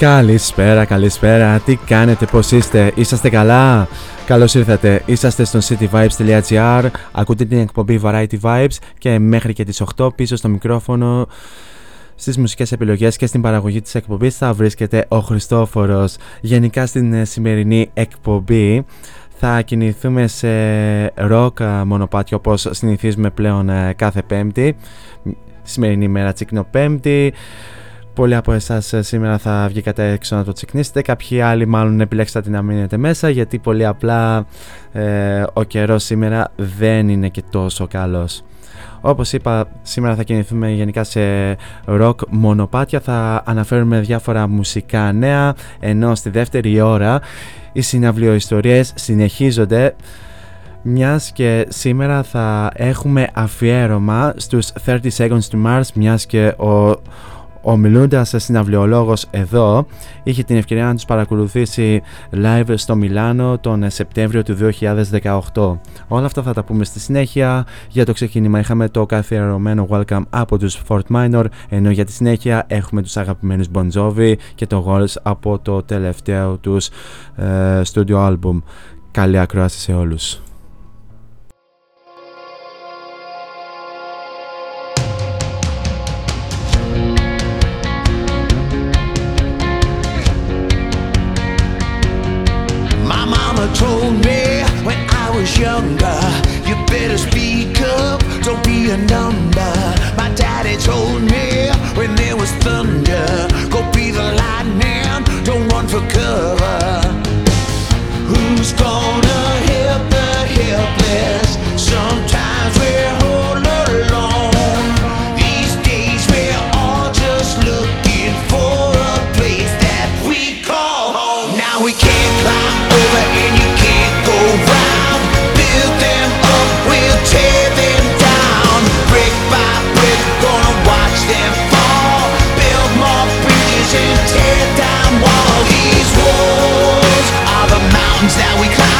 Καλησπέρα, καλησπέρα. Τι κάνετε, πώς είστε, είσαστε καλά; Καλώς ήρθατε, είσαστε στο cityvibes.gr Ακούτε την εκπομπή Variety Vibes Και μέχρι και τις 8 πίσω στο μικρόφωνο στις μουσικές επιλογές και στην παραγωγή της εκπομπής θα βρίσκεται ο Χριστόφορος. Γενικά στην ε, σημερινή εκπομπή θα κινηθούμε σε ροκ ε, μονοπάτιο όπως συνηθίζουμε πλέον ε, κάθε πέμπτη. Σημερινή ημέρα τσικνοπέμπτη. Πολλοί από εσάς σήμερα θα βγήκατε έξω να το τσικνίσετε. Κάποιοι άλλοι, μάλλον, επιλέξατε να μείνετε μέσα γιατί πολύ απλά ε, ο καιρός σήμερα δεν είναι και τόσο καλός. Όπως είπα, σήμερα θα κινηθούμε γενικά σε rock μονοπάτια. Θα αναφέρουμε διάφορα μουσικά νέα, ενώ στη δεύτερη ώρα οι συναυλιοϊστορίες συνεχίζονται μιας και σήμερα θα έχουμε αφιέρωμα στους 30 Seconds to Mars μιας και ο ο μιλούντας συναυλιολόγος εδώ είχε την ευκαιρία να τους παρακολουθήσει live στο Μιλάνο τον Σεπτέμβριο του 2018. Όλα αυτά θα τα πούμε στη συνέχεια. Για το ξεκίνημα είχαμε το καθιερωμένο welcome από τους Fort Minor ενώ για τη συνέχεια έχουμε τους αγαπημένους Bon Jovi και το Walls από το τελευταίο τους ε, studio album. Καλή ακρόαση σε όλους. Younger, you better speak up, don't be a number. My daddy told me when there was thunder, go be the lightning, don't run for cover. mountains that we climb.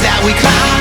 that we climb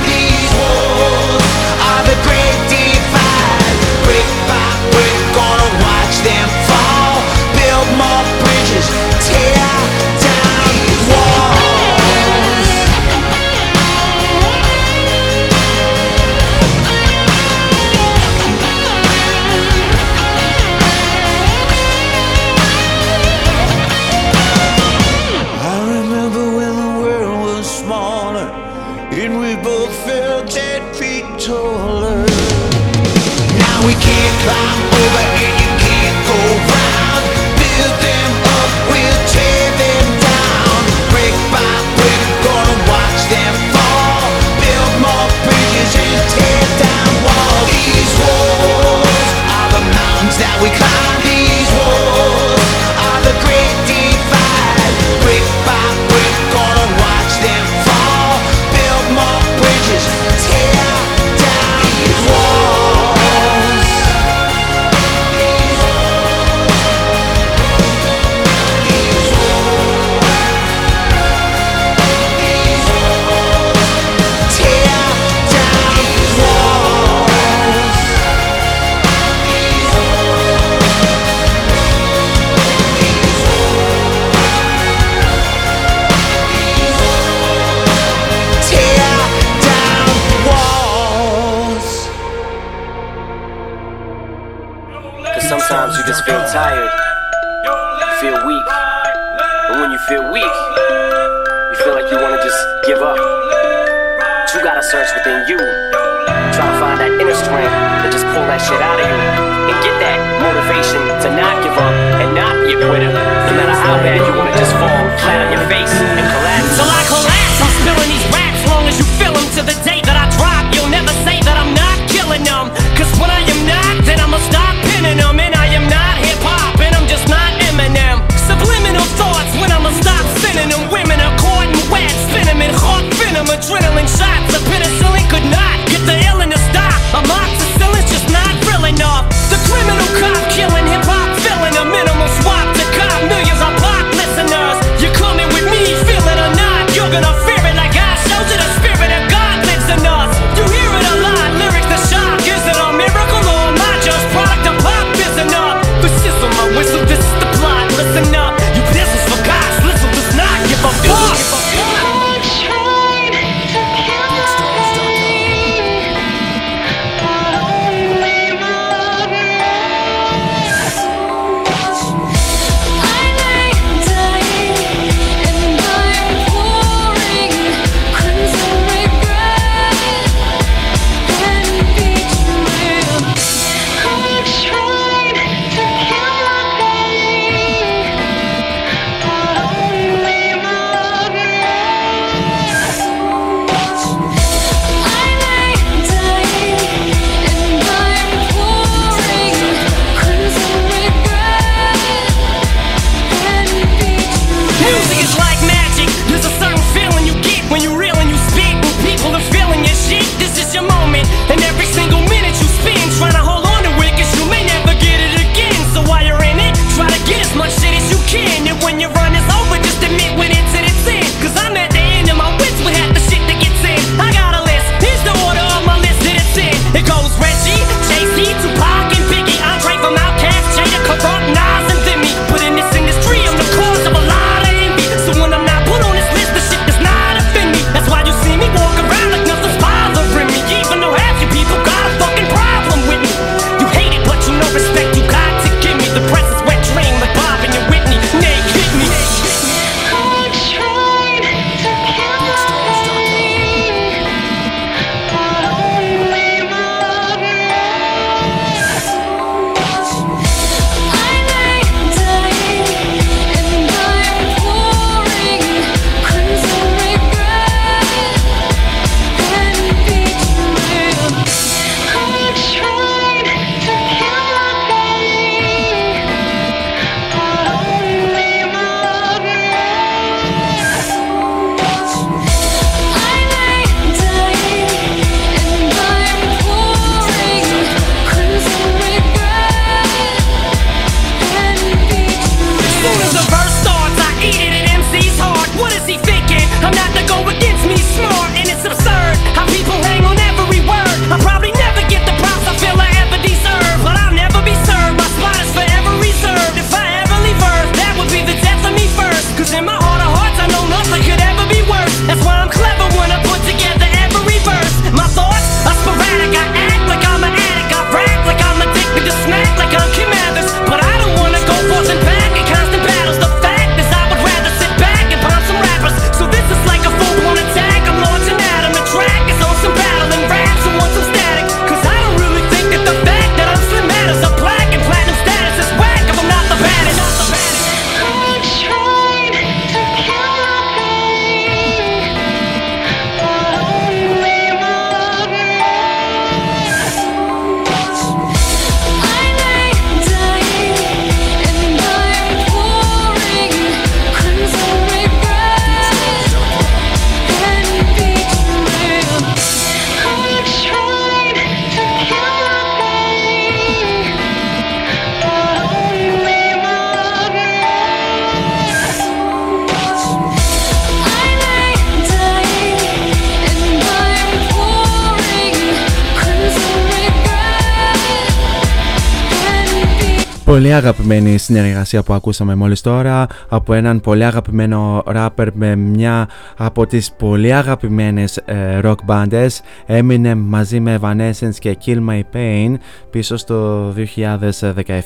αγαπημένη συνεργασία που ακούσαμε μόλις τώρα από έναν πολύ αγαπημένο rapper με μια από τις πολύ αγαπημένες ε, rock bands έμεινε μαζί με Evanescence και Kill My Pain πίσω στο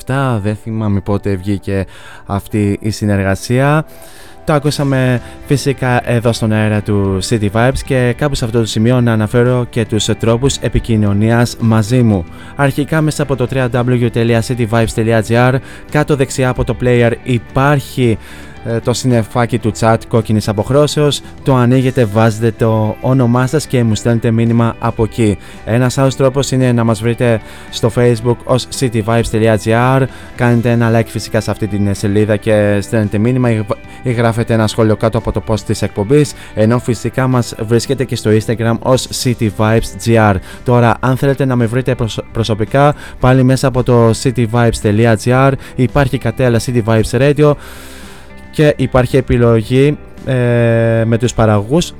2017 δεν θυμάμαι πότε βγήκε αυτή η συνεργασία το ακούσαμε φυσικά εδώ στον αέρα του City Vibes και κάπου σε αυτό το σημείο να αναφέρω και τους τρόπους επικοινωνίας μαζί μου. Αρχικά μέσα από το www.cityvibes.gr κάτω δεξιά από το player υπάρχει ε, το συνεφάκι του chat κόκκινης αποχρώσεως, το ανοίγετε, βάζετε το όνομά σας και μου στέλνετε μήνυμα από εκεί. Ένας άλλος τρόπος είναι να μας βρείτε στο facebook ως cityvibes.gr κάνετε ένα like φυσικά σε αυτή την σελίδα και στέλνετε μήνυμα ή γράφετε ένα σχόλιο κάτω από το post της εκπομπής ενώ φυσικά μας βρίσκεται και στο instagram ως cityvibes.gr Τώρα αν θέλετε να με βρείτε προσωπικά πάλι μέσα από το cityvibes.gr υπάρχει κατέλα City Vibes Radio και υπάρχει επιλογή ε, με τους παραγωγούς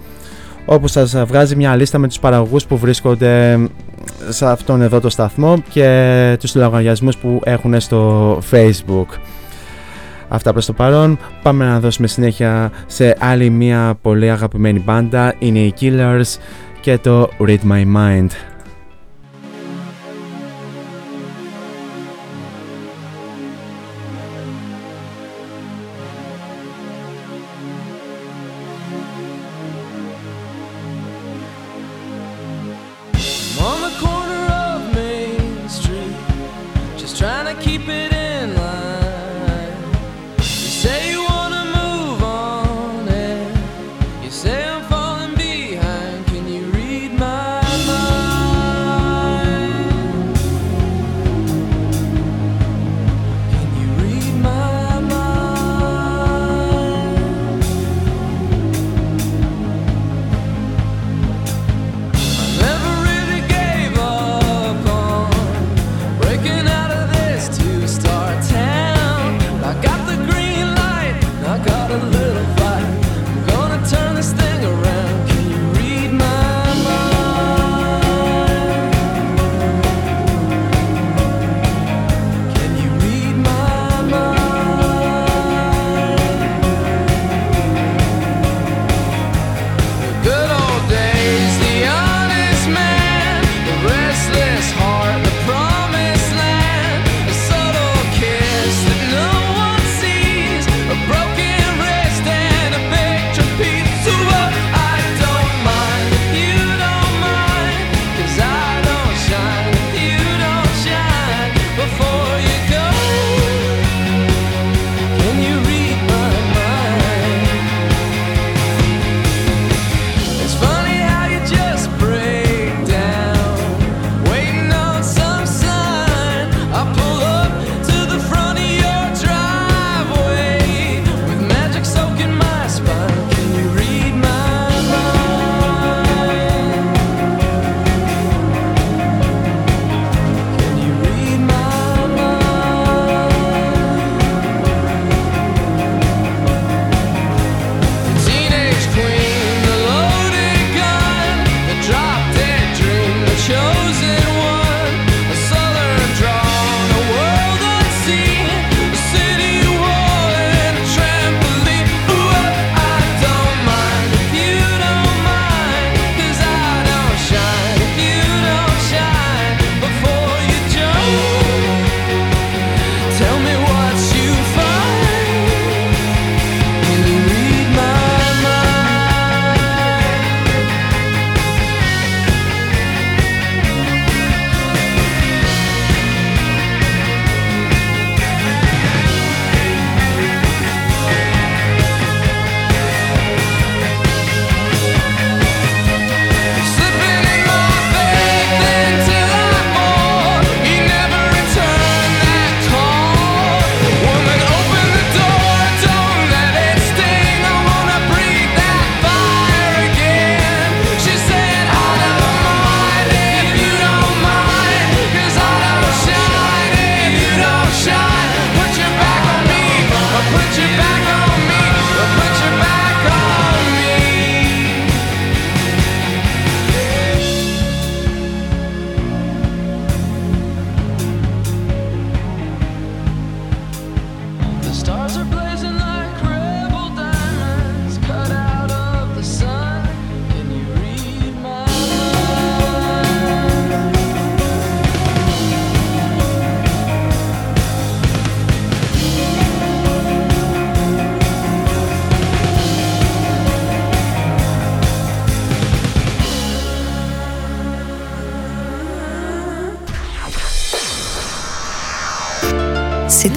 όπου σας βγάζει μια λίστα με τους παραγωγούς που βρίσκονται σε αυτόν εδώ το σταθμό και τους λογαριασμούς που έχουν στο facebook. Αυτά προς το παρόν, πάμε να δώσουμε συνέχεια σε άλλη μια πολύ αγαπημένη μπάντα, είναι οι Killers και το Read My Mind.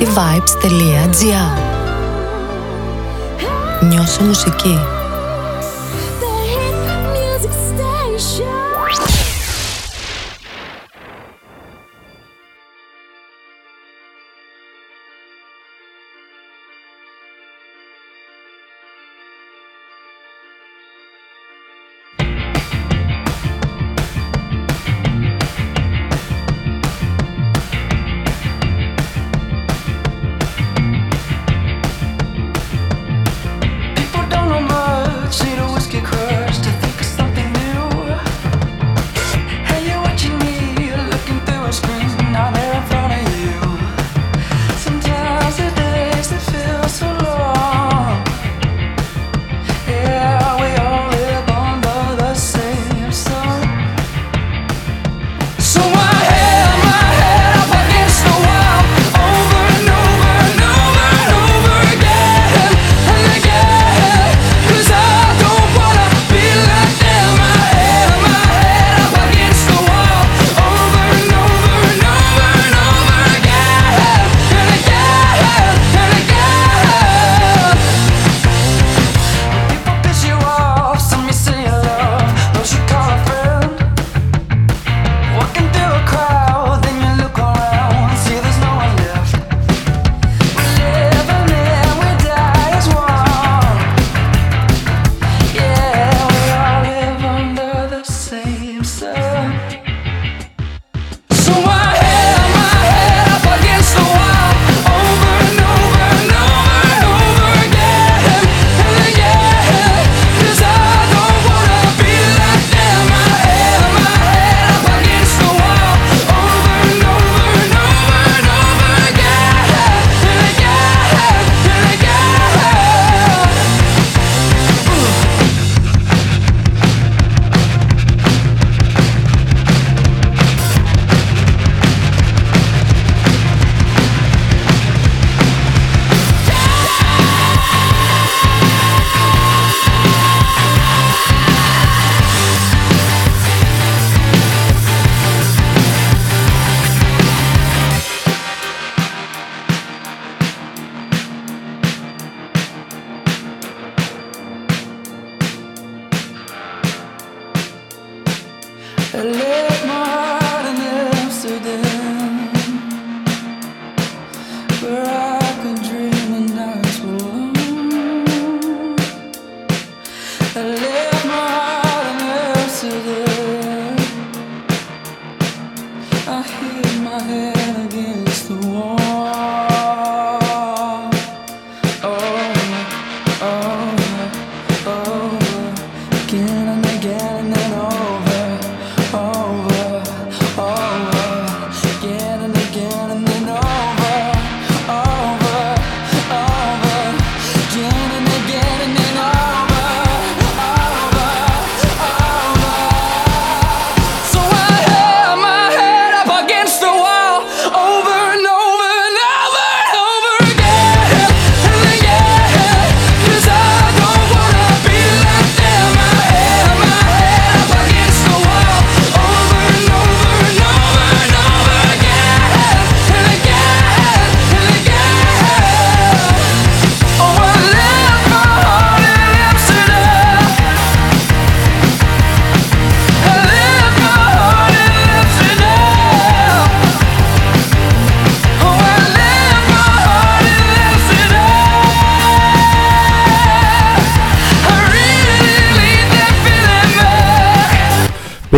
cityvibes.gr Νιώσε μουσική.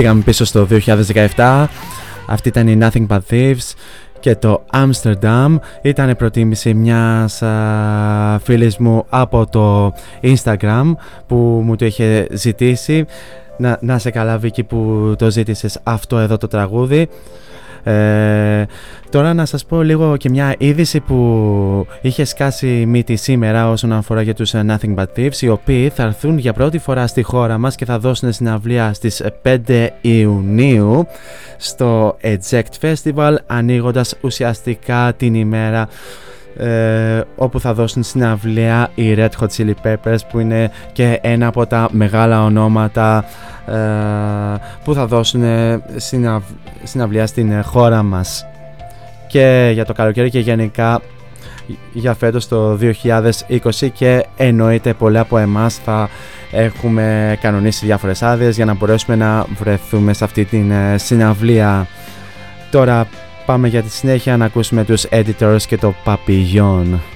Πήγαμε πίσω στο 2017. Αυτή ήταν η Nothing But Thieves και το Amsterdam. Ήταν προτίμηση μιας α, φίλης μου από το Instagram που μου το είχε ζητήσει. Να, να σε καλά Βίκη που το ζήτησες αυτό εδώ το τραγούδι ε, τώρα να σας πω λίγο και μια είδηση που είχε σκάσει μύτη σήμερα όσον αφορά για τους ε, Nothing But Thieves οι οποίοι θα έρθουν για πρώτη φορά στη χώρα μας και θα δώσουν συναυλία στις 5 Ιουνίου στο Eject Festival ανοίγοντας ουσιαστικά την ημέρα ε, όπου θα δώσουν συναυλία οι Red Hot Chili Peppers που είναι και ένα από τα μεγάλα ονόματα ε, που θα δώσουν στην συναυλία στην χώρα μας και για το καλοκαίρι και γενικά για φέτος το 2020 και εννοείται πολλά από εμάς θα έχουμε κανονίσει διάφορες άδειες για να μπορέσουμε να βρεθούμε σε αυτή την ε, συναυλία. Τώρα Πάμε για τη συνέχεια να ακούσουμε τους Editors και το Papillon.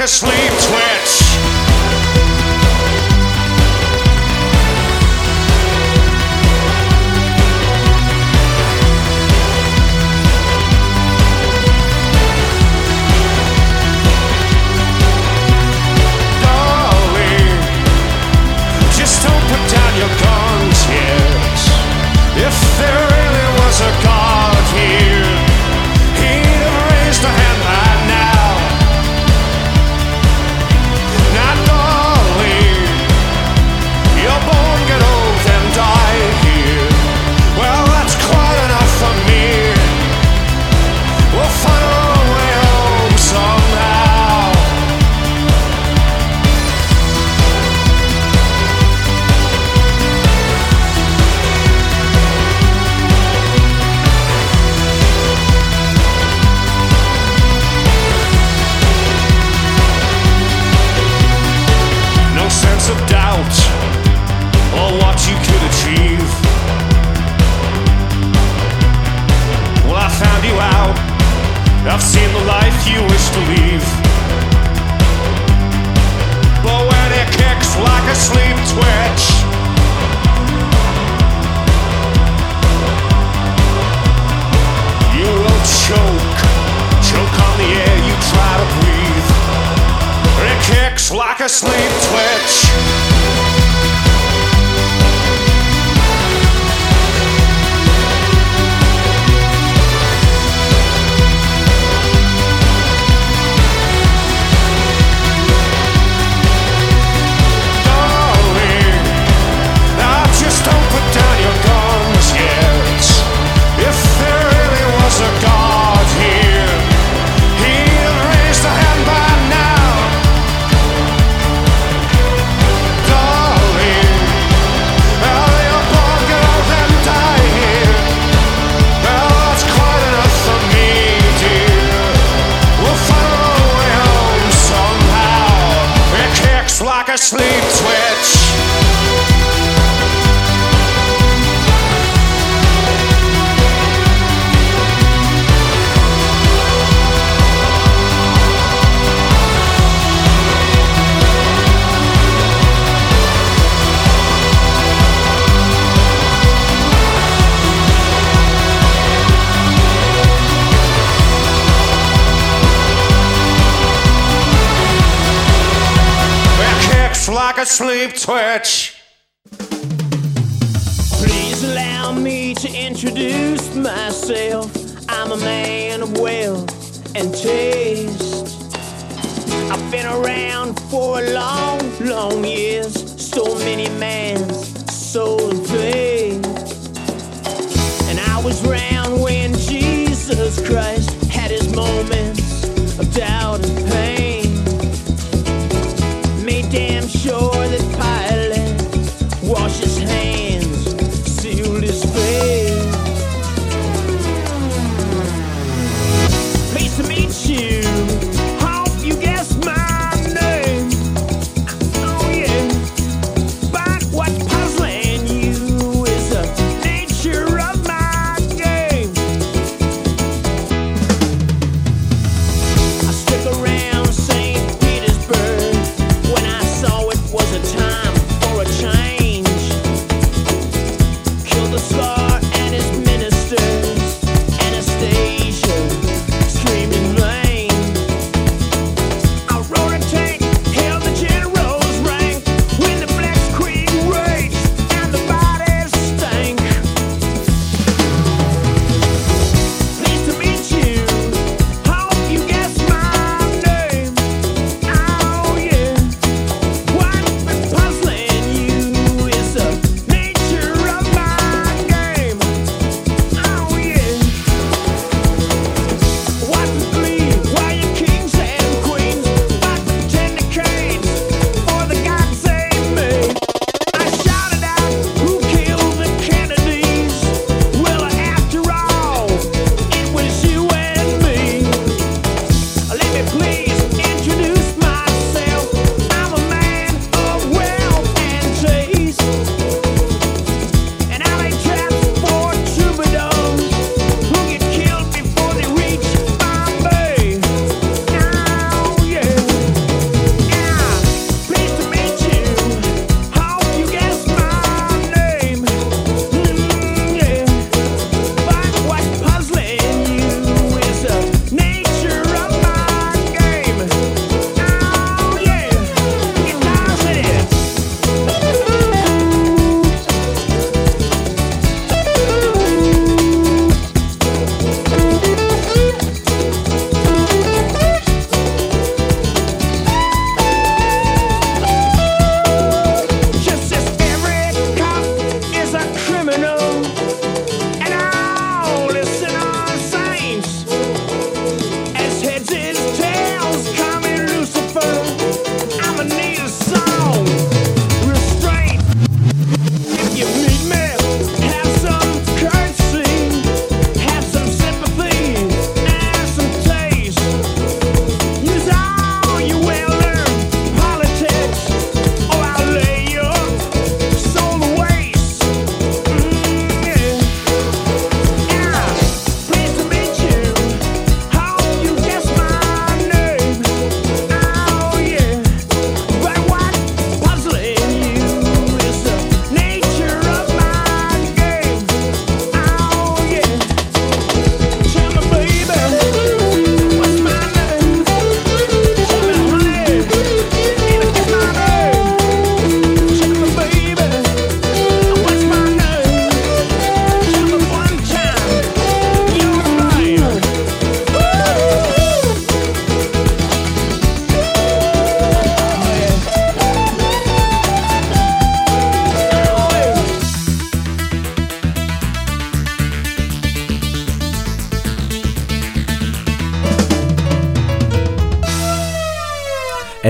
like sleep.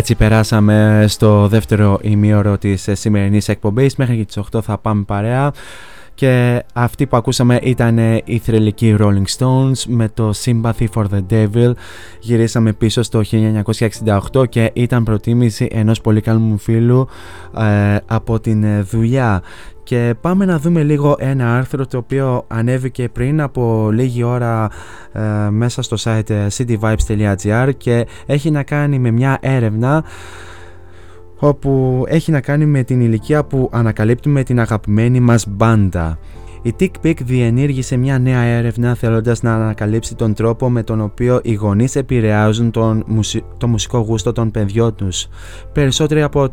Έτσι περάσαμε στο δεύτερο ημίωρο της σημερινής εκπομπής. Μέχρι και τις 8 θα πάμε παρέα. Και αυτή που ακούσαμε ήταν η θρελική Rolling Stones με το Sympathy for the Devil. Γυρίσαμε πίσω στο 1968 και ήταν προτίμηση ενός πολύ καλού μου φίλου ε, από την δουλειά. Και πάμε να δούμε λίγο ένα άρθρο το οποίο ανέβηκε πριν από λίγη ώρα ε, μέσα στο site cityvibes.gr και έχει να κάνει με μια έρευνα όπου έχει να κάνει με την ηλικία που ανακαλύπτουμε την αγαπημένη μας μπάντα. Η TickPick διενήργησε μια νέα έρευνα θέλοντας να ανακαλύψει τον τρόπο με τον οποίο οι γονείς επηρεάζουν τον το μουσικό γούστο των παιδιών τους. Περισσότεροι από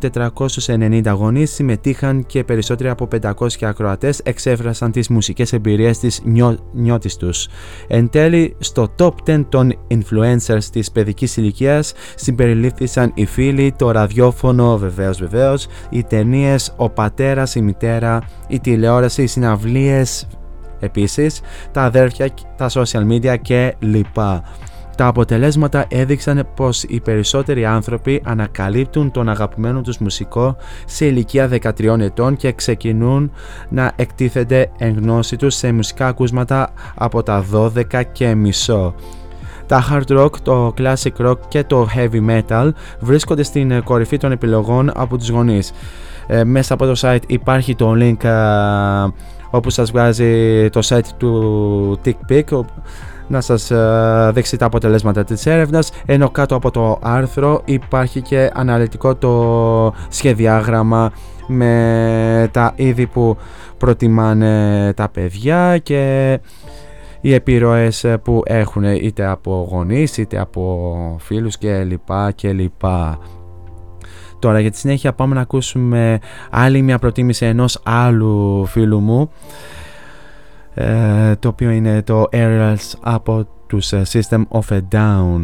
490 γονείς συμμετείχαν και περισσότεροι από 500 ακροατές εξέφρασαν τις μουσικές εμπειρίες της νιώ... νιώτης τους. Εν τέλει, στο top 10 των influencers της παιδικής ηλικίας συμπεριλήφθησαν οι φίλοι, το ραδιόφωνο βεβαίως βεβαίως, οι ταινίες, ο πατέρας, η μητέρα, η τηλεόραση, οι συναυλίες επίσης, τα αδέρφια, τα social media και λοιπά. Τα αποτελέσματα έδειξαν πως οι περισσότεροι άνθρωποι ανακαλύπτουν τον αγαπημένο τους μουσικό σε ηλικία 13 ετών και ξεκινούν να εκτίθενται εν γνώση τους σε μουσικά ακούσματα από τα 12 και μισό. Τα hard rock, το classic rock και το heavy metal βρίσκονται στην κορυφή των επιλογών από τους γονείς. Ε, μέσα από το site υπάρχει το link όπου σας βγάζει το site του TickPick να σας ε, δείξει τα αποτελέσματα της έρευνας ενώ κάτω από το άρθρο υπάρχει και αναλυτικό το σχεδιάγραμμα με τα είδη που προτιμάνε τα παιδιά και οι επιρροές που έχουν είτε από γονείς είτε από φίλους και λοιπά και λοιπά. Τώρα για τη συνέχεια πάμε να ακούσουμε άλλη μια προτίμηση ενός άλλου φίλου μου ε, το οποίο είναι το Aerials από τους ε, System of a Down.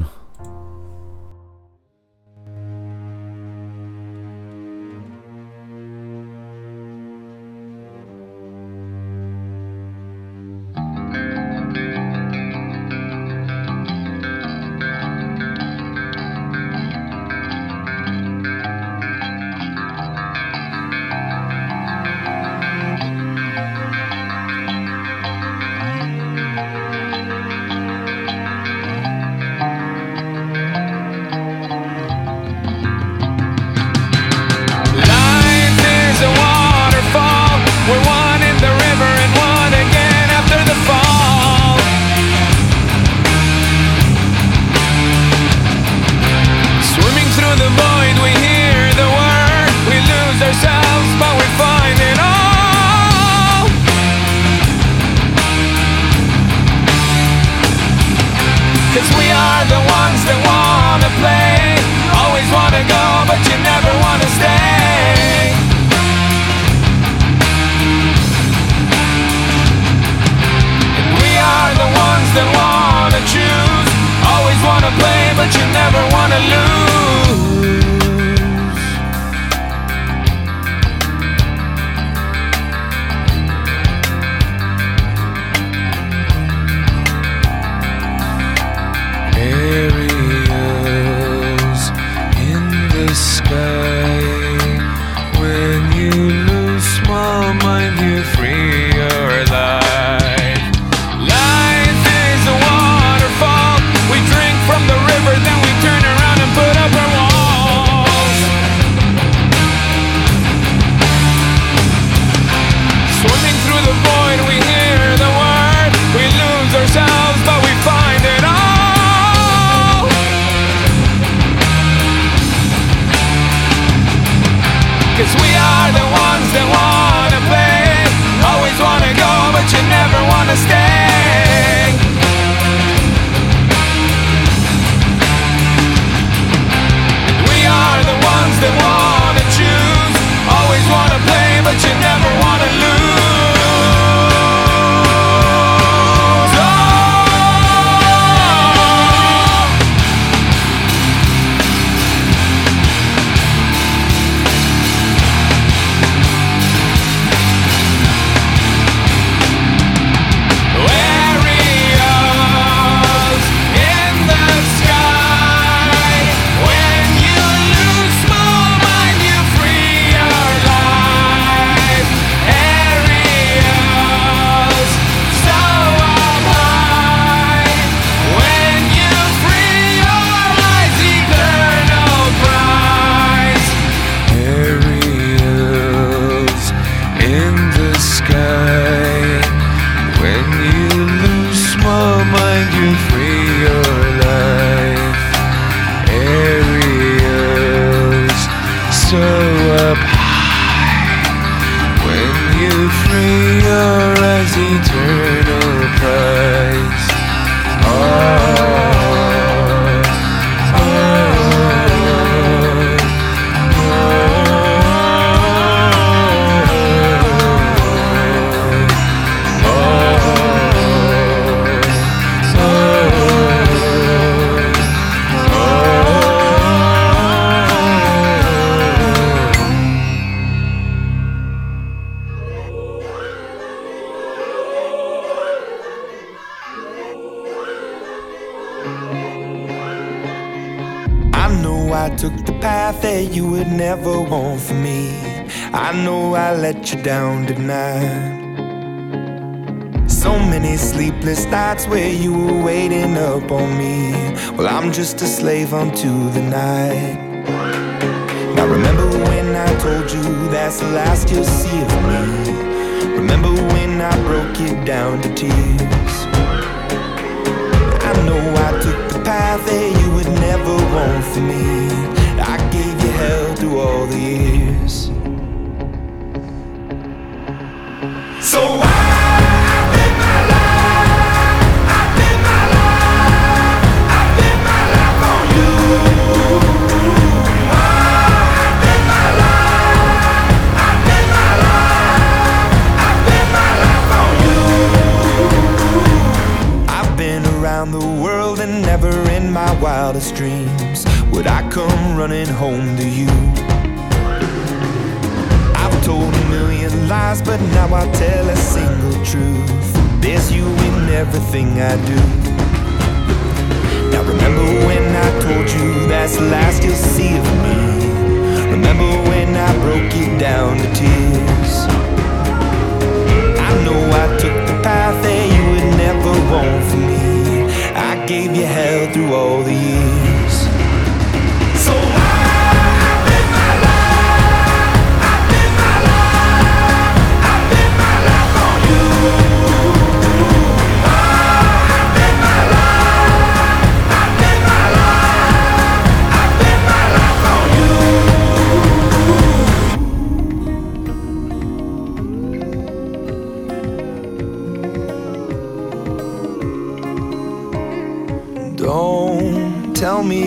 gave them to the night.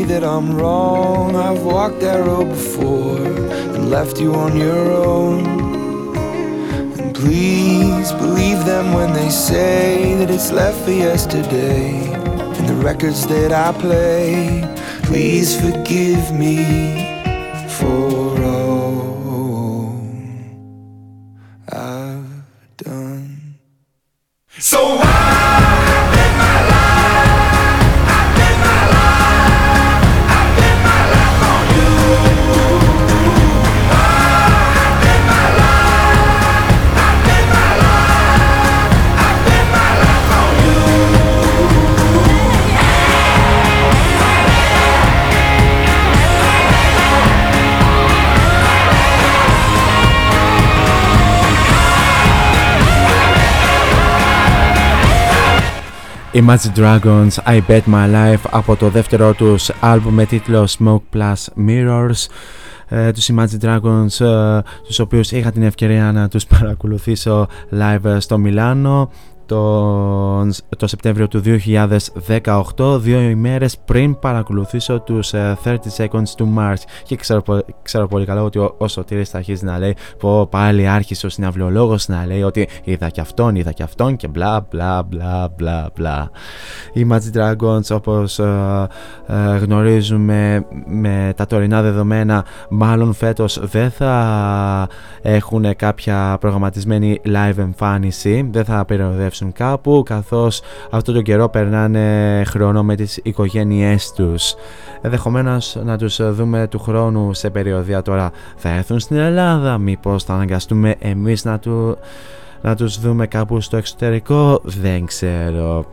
That I'm wrong. I've walked that road before and left you on your own. And please believe them when they say that it's left for yesterday. And the records that I play, please forgive me Imagine Dragons I Bet My Life από το δεύτερο τους άλμπου με τίτλο Smoke Plus Mirrors. Ε, τους Imagine Dragons ε, τους οποίους είχα την ευκαιρία να τους παρακολουθήσω live στο Μιλάνο το, το Σεπτέμβριο του 2018, δύο ημέρες πριν παρακολουθήσω τους 30 ε, Seconds to Mars. Και ξέρω, ξέρω πολύ καλά ότι ο, ο Σωτήρης θα αρχίσει να λέει πω πάλι άρχισε ο συναυλιολόγος να λέει ότι είδα και αυτόν, είδα και αυτόν και μπλα μπλα μπλα μπλα μπλα οι Magic Dragons όπως ε, ε, γνωρίζουμε με τα τωρινά δεδομένα μάλλον φέτος δεν θα έχουν κάποια προγραμματισμένη live εμφάνιση δεν θα περιοδεύσουν κάπου καθώς αυτό τον καιρό περνάνε χρόνο με τις οικογένειές τους. Ενδεχομένως να τους δούμε του χρόνου σε περιοδία τώρα θα έρθουν στην Ελλάδα, μήπως θα αναγκαστούμε εμείς να, του, να τους δούμε κάπου στο εξωτερικό δεν ξέρω.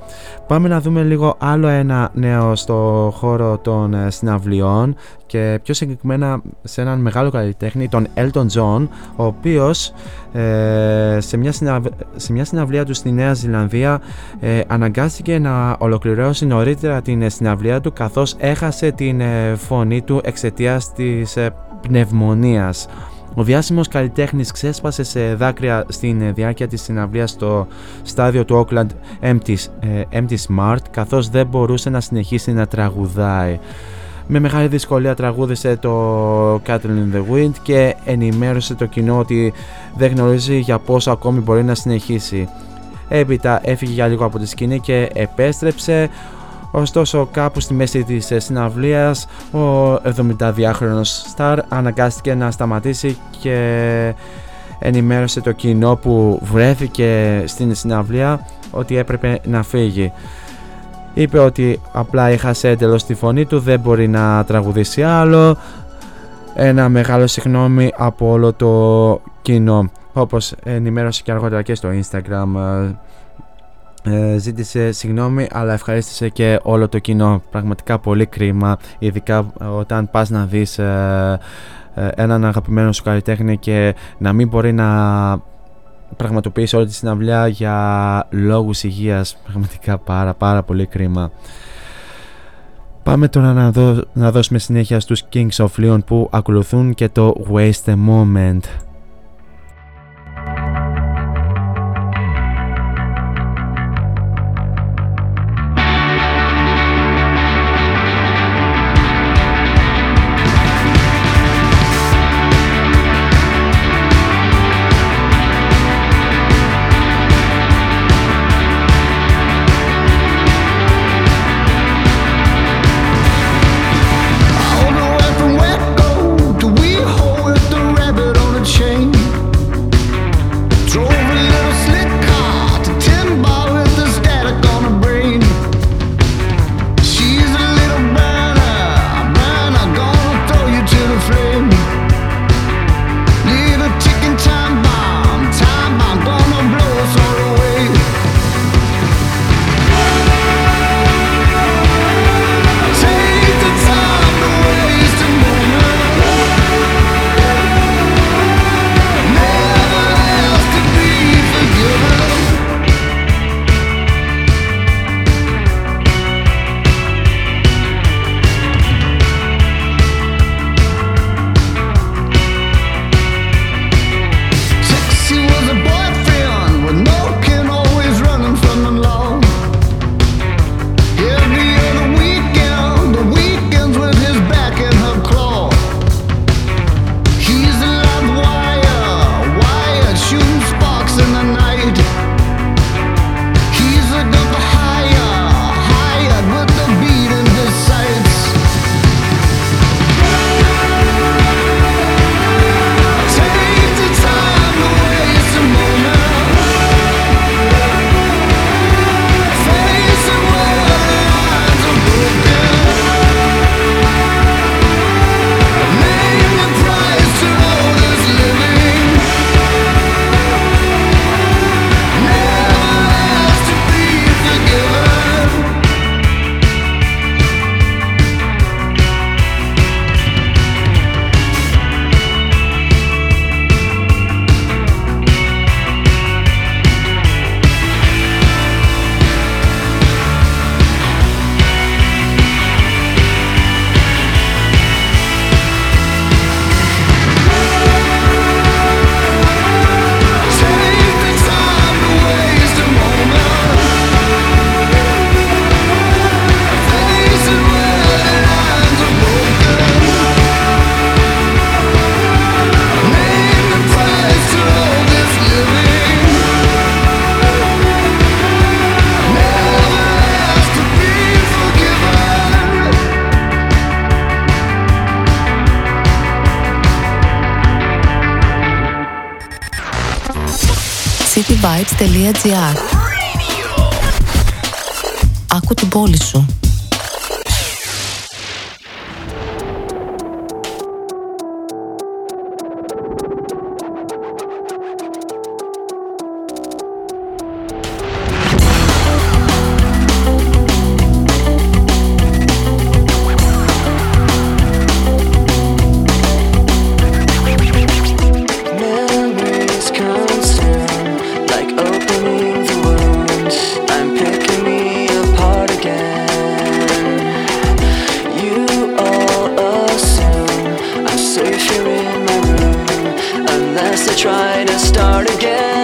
Πάμε να δούμε λίγο άλλο ένα νέο στο χώρο των ε, συναυλιών και πιο συγκεκριμένα σε έναν μεγάλο καλλιτέχνη τον Elton John ο οποίος ε, σε, μια σε μια συναυλία του στη Νέα Ζηλανδία ε, αναγκάστηκε να ολοκληρώσει νωρίτερα την συναυλία του καθώς έχασε την φωνή του εξαιτίας της πνευμονίας ο διάσημος καλλιτέχνης ξέσπασε σε δάκρυα στην διάρκεια της συναυλίας στο στάδιο του Auckland Empty, ε, Empty Smart καθώς δεν μπορούσε να συνεχίσει να τραγουδάει. Με μεγάλη δυσκολία τραγούδισε το Cattle in the Wind και ενημέρωσε το κοινό ότι δεν γνωρίζει για πόσο ακόμη μπορεί να συνεχίσει. Έπειτα έφυγε για λίγο από τη σκηνή και επέστρεψε Ωστόσο κάπου στη μέση της ε, συναυλίας ο 72χρονος Σταρ αναγκάστηκε να σταματήσει και ενημέρωσε το κοινό που βρέθηκε στην συναυλία ότι έπρεπε να φύγει. Είπε ότι απλά έχασε εντελώς τη φωνή του, δεν μπορεί να τραγουδήσει άλλο. Ένα μεγάλο συγγνώμη από όλο το κοινό. Όπως ενημέρωσε και αργότερα και στο Instagram ε, ε, ζήτησε συγγνώμη αλλά ευχαρίστησε και όλο το κοινό. Πραγματικά πολύ κρίμα ειδικά όταν πας να δεις ε, ε, έναν αγαπημένο σου καλλιτέχνη και να μην μπορεί να πραγματοποιήσει όλη τη συναυλιά για λόγους υγείας. Πραγματικά πάρα πάρα πολύ κρίμα. Πάμε τώρα να, να δώσουμε συνέχεια στους Kings of Leon που ακολουθούν και το Waste a Moment unless I try to start again.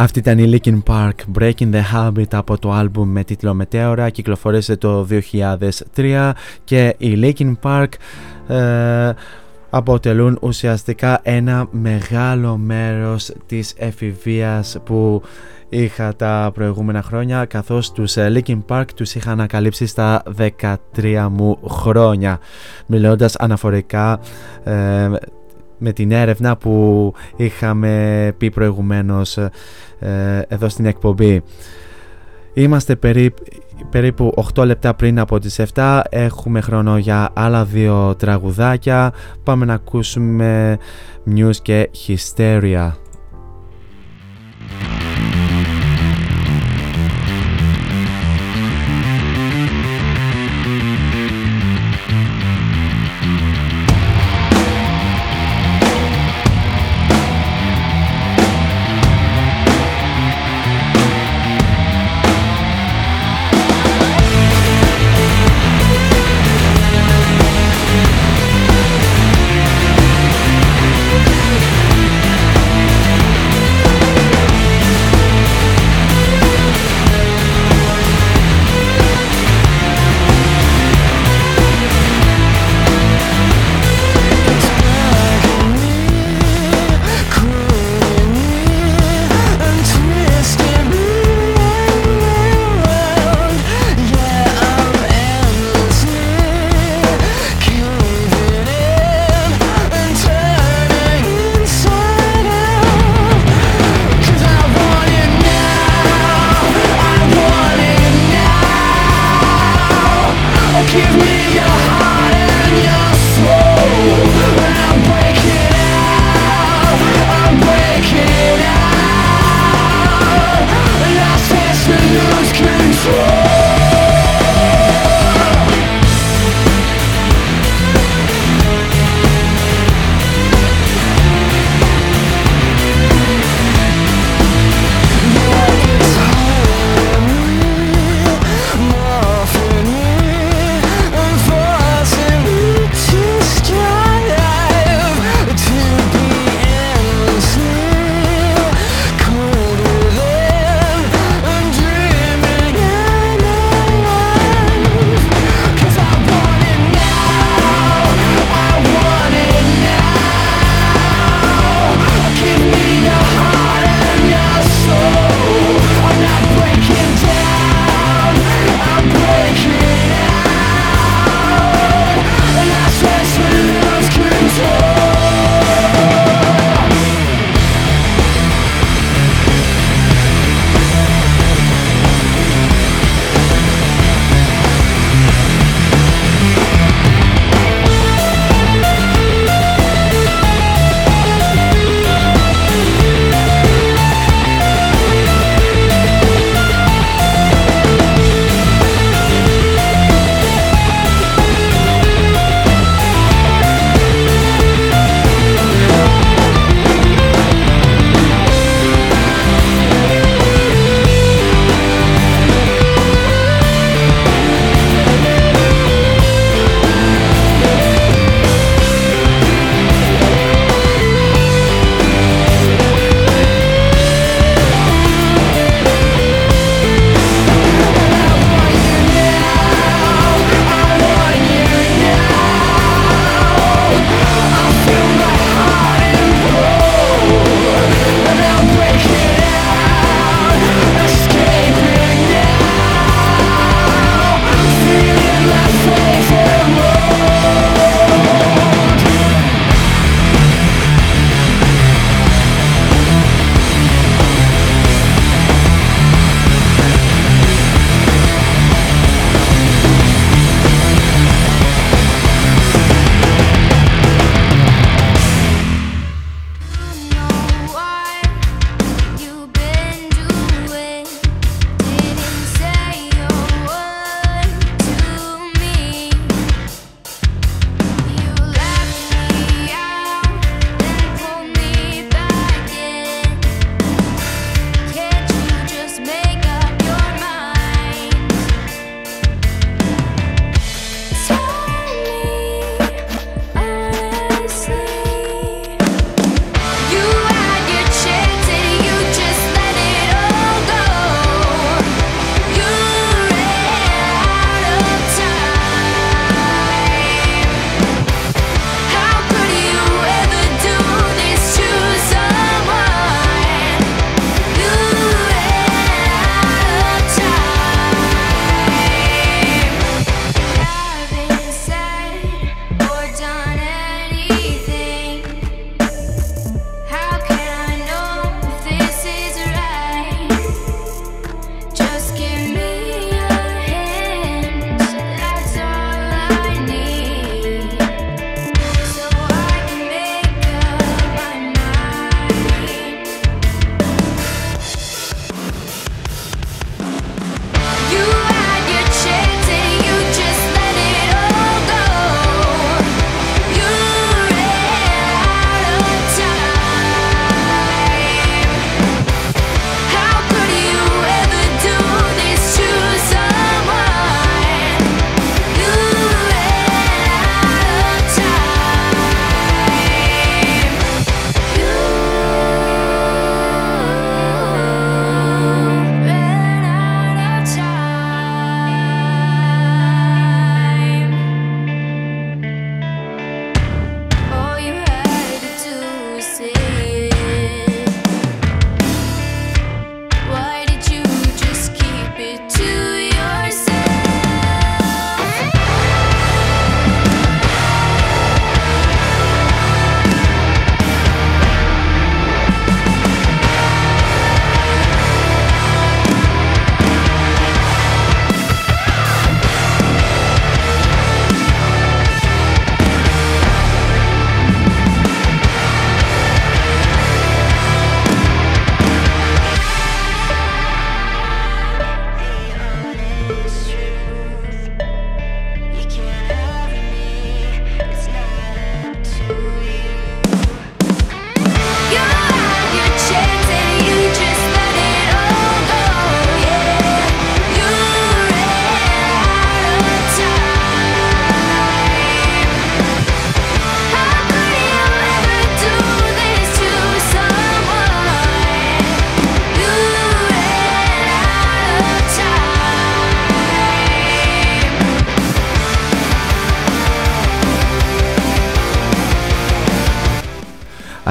Αυτή ήταν η Linkin Park Breaking the Habit από το άλμπουμ με τίτλο Μετέωρα κυκλοφορήσε το 2003 και η Linkin Park ε, αποτελούν ουσιαστικά ένα μεγάλο μέρος της εφηβείας που είχα τα προηγούμενα χρόνια καθώς τους ε, Linkin Park τους είχα ανακαλύψει στα 13 μου χρόνια μιλώντας αναφορικά ε, με την έρευνα που είχαμε πει προηγουμένως ε, εδώ στην εκπομπή. Είμαστε περίπου 8 λεπτά πριν από τις 7, έχουμε χρόνο για άλλα δύο τραγουδάκια. Πάμε να ακούσουμε News και Hysteria.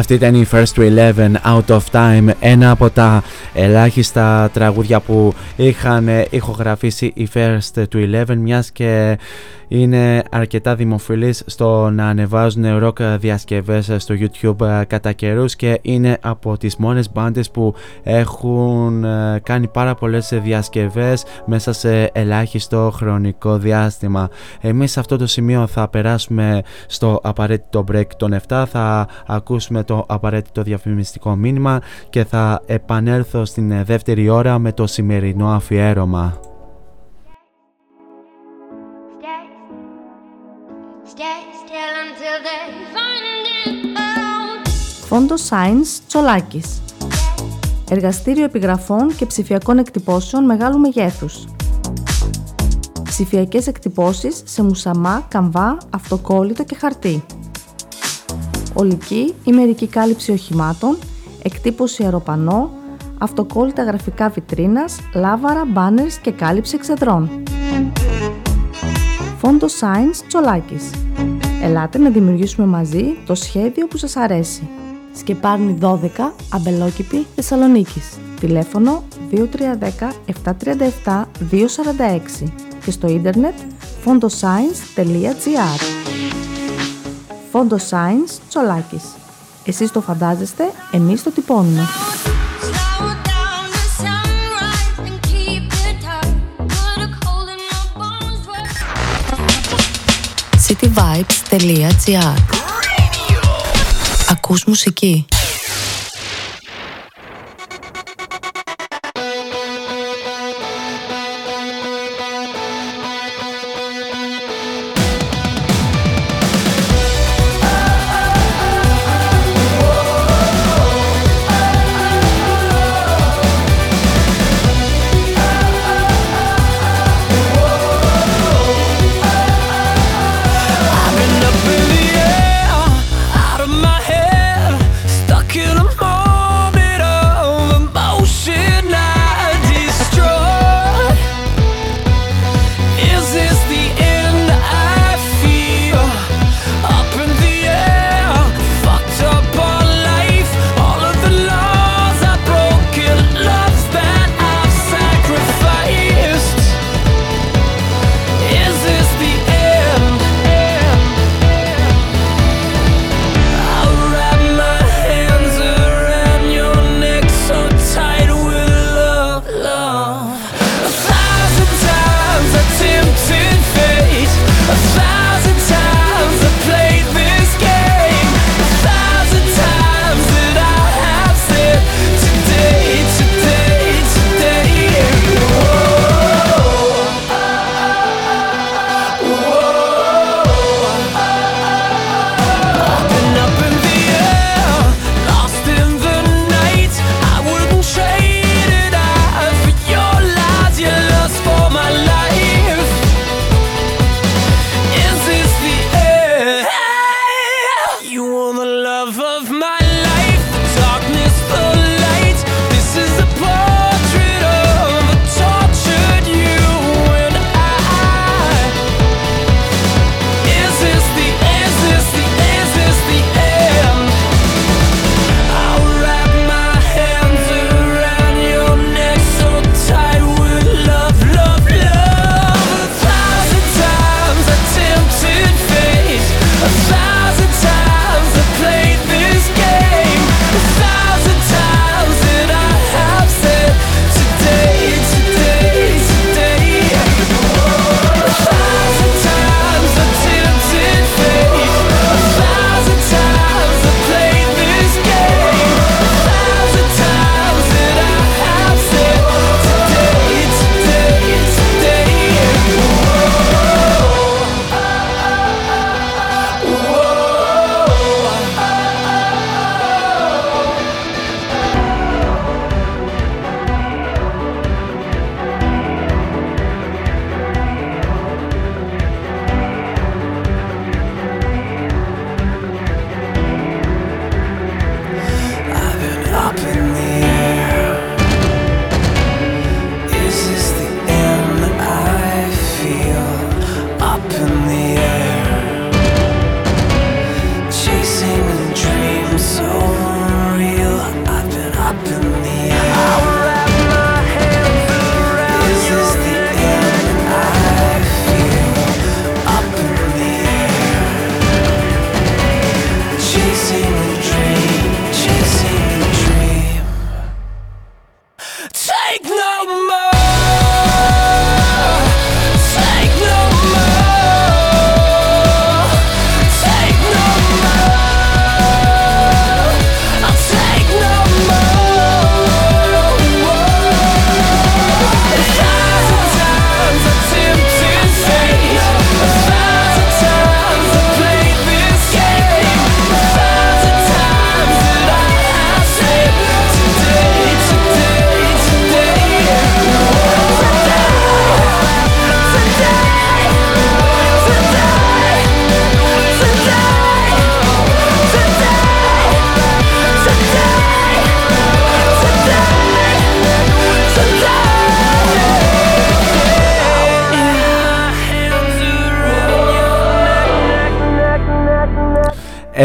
Αυτή ήταν η First to Eleven Out of Time, ένα από τα ελάχιστα τραγούδια που είχαν ηχογραφήσει η First to Eleven, μιας και είναι αρκετά δημοφιλής στο να ανεβάζουν rock διασκευές στο YouTube κατά καιρούς και είναι από τις μόνες μπάντες που έχουν ε, κάνει πάρα πολλές διασκευές μέσα σε ελάχιστο χρονικό διάστημα. Εμείς σε αυτό το σημείο θα περάσουμε στο απαραίτητο break των 7, θα ακούσουμε το απαραίτητο διαφημιστικό μήνυμα και θα επανέλθω στην δεύτερη ώρα με το σημερινό αφιέρωμα. Φόντο Science Τσολάκης Εργαστήριο επιγραφών και ψηφιακών εκτυπώσεων μεγάλου μεγέθους. Ψηφιακές εκτυπώσεις σε μουσαμά, καμβά, αυτοκόλλητο και χαρτί. Ολική ή μερική κάλυψη οχημάτων, εκτύπωση αεροπανό, αυτοκόλλητα γραφικά βιτρίνας, λάβαρα, μπάνερς και κάλυψη εξεδρών. Φόντο Science Τσολάκης. Ελάτε να δημιουργήσουμε μαζί το σχέδιο που σας αρέσει. Σκεπάρνη 12, Αμπελόκηπη, Θεσσαλονίκης. Τηλέφωνο 2310 737 246 και στο ίντερνετ fondoscience.gr Φόντο Science Τσολάκης. Εσείς το φαντάζεστε, εμείς το τυπώνουμε. cityvibes.gr Ακούς μουσική.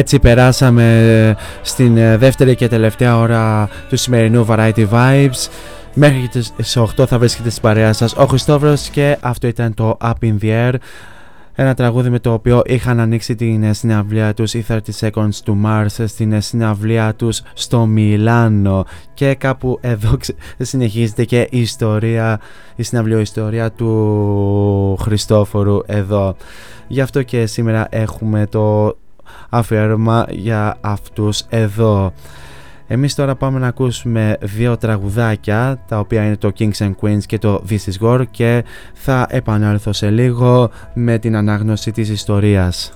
Έτσι περάσαμε στην ε, δεύτερη και τελευταία ώρα του σημερινού Variety Vibes. Μέχρι τις 8 θα βρίσκεται στην παρέα σας ο Χριστόβρος και αυτό ήταν το Up in the Air. Ένα τραγούδι με το οποίο είχαν ανοίξει την ε, συναυλία τους οι 30 Seconds to Mars στην ε, συναυλία τους στο Μιλάνο και κάπου εδώ συνεχίζεται και η ιστορία, η ιστορία του Χριστόφορου εδώ. Γι' αυτό και σήμερα έχουμε το αφιέρωμα για αυτούς εδώ. Εμείς τώρα πάμε να ακούσουμε δύο τραγουδάκια τα οποία είναι το Kings and Queens και το This is War και θα επανέλθω σε λίγο με την ανάγνωση της ιστορίας.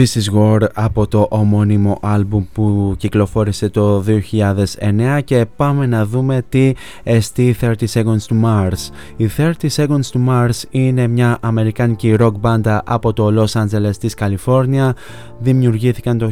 This is War από το ομώνυμο άλμπουμ που κυκλοφόρησε το 2009 και πάμε να δούμε τι εστί 30 Seconds to Mars. Οι 30 Seconds to Mars είναι μια αμερικάνικη rock μπάντα από το Los Angeles της Καλιφόρνια. Δημιουργήθηκαν το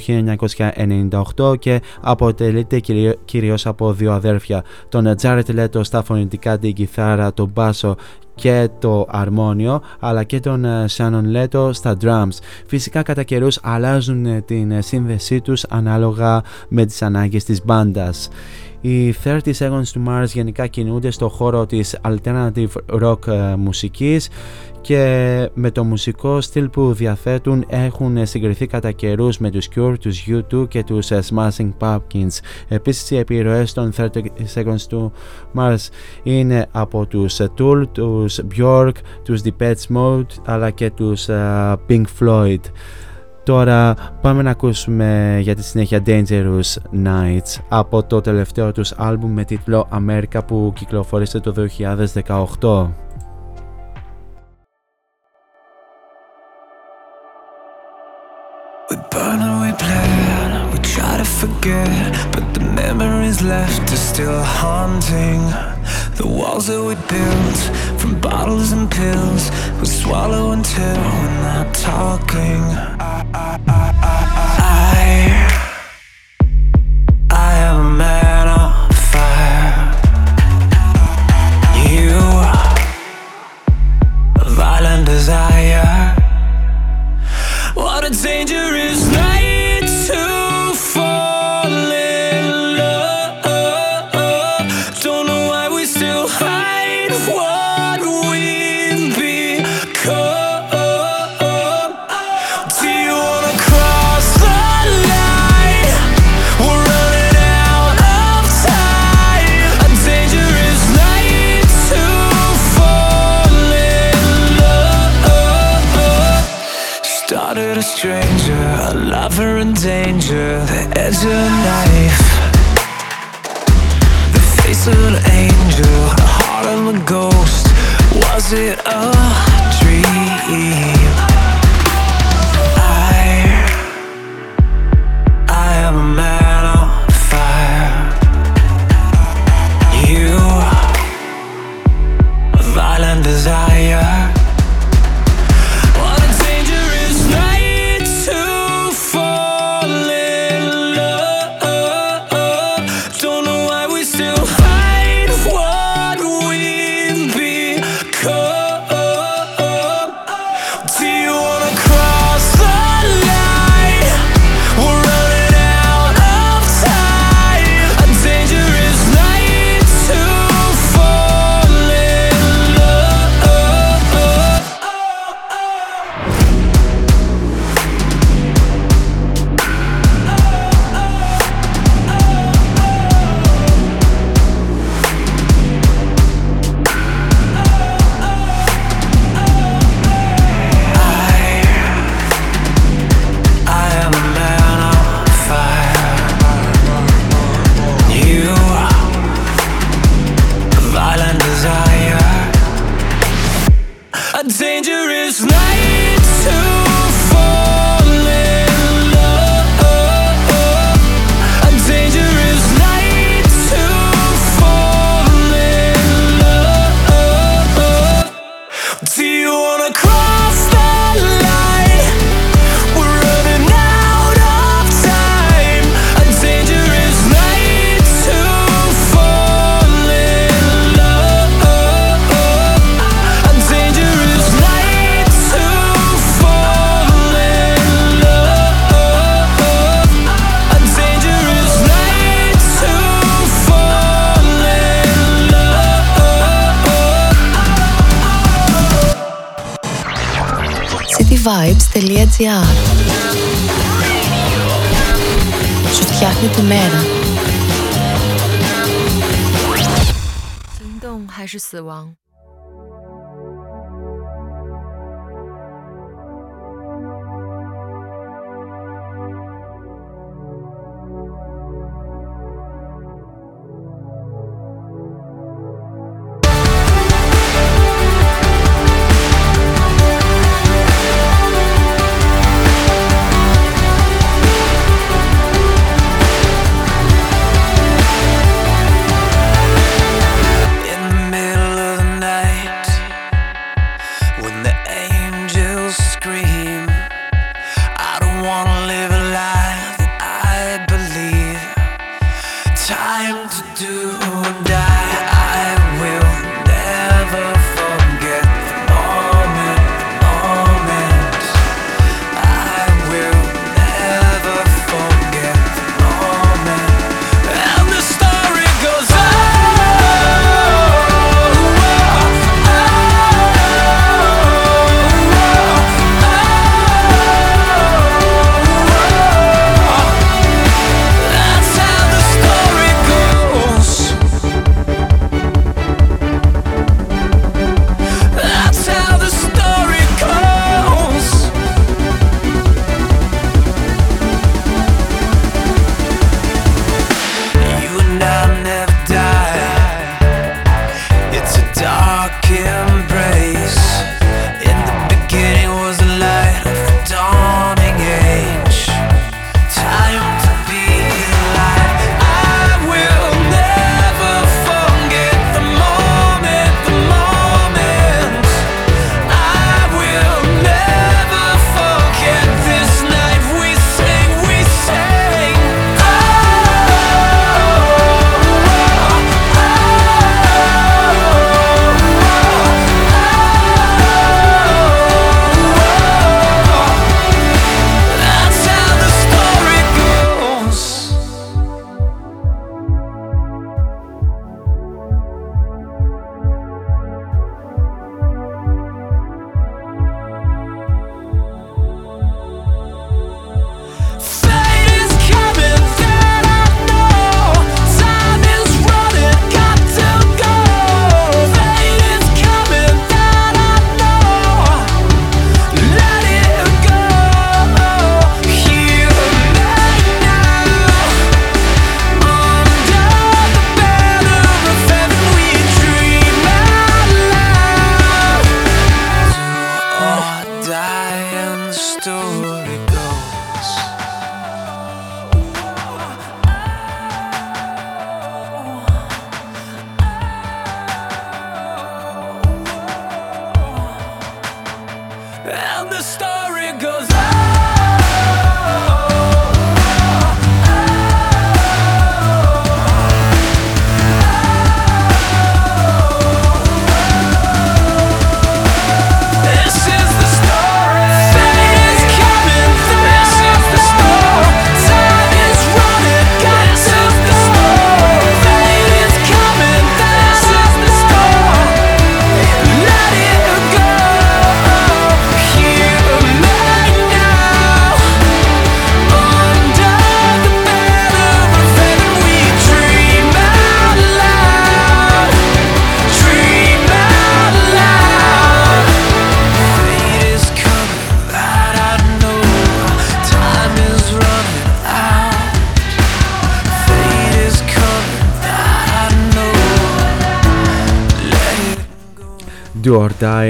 1998 και αποτελείται κυρίως από δύο αδέρφια. Τον Jared Leto στα φωνητικά, την κιθάρα, τον μπάσο και το αρμόνιο αλλά και τον Shannon Leto στα drums. Φυσικά κατά καιρούς αλλάζουν ε, την ε, σύνδεσή τους ανάλογα με τις ανάγκες της μπάντας. Οι 30 Seconds to Mars γενικά κινούνται στο χώρο της alternative rock ε, μουσικής και με το μουσικό στυλ που διαθέτουν έχουν συγκριθεί κατά καιρούς με τους Cure, τους U2 και τους ε, Smashing Pumpkins. Επίσης οι επιρροές των 30 Seconds to Mars είναι από τους ε, Tool, τους Bjork, τους Depeche Mode αλλά και τους ε, Pink Floyd. Τώρα πάμε να ακούσουμε για τη συνέχεια Dangerous Nights από το τελευταίο τους άλμπουμ με τίτλο America που κυκλοφόρησε το 2018. We burn and we plan, we try to forget, but the memories left are still haunting. The walls that we built from bottles and pills, we swallow until we're not talking. I, I, am a man on fire. You, a violent desire. What a dangerous a knife. The face of an angel, the heart of a ghost. Was it a dream?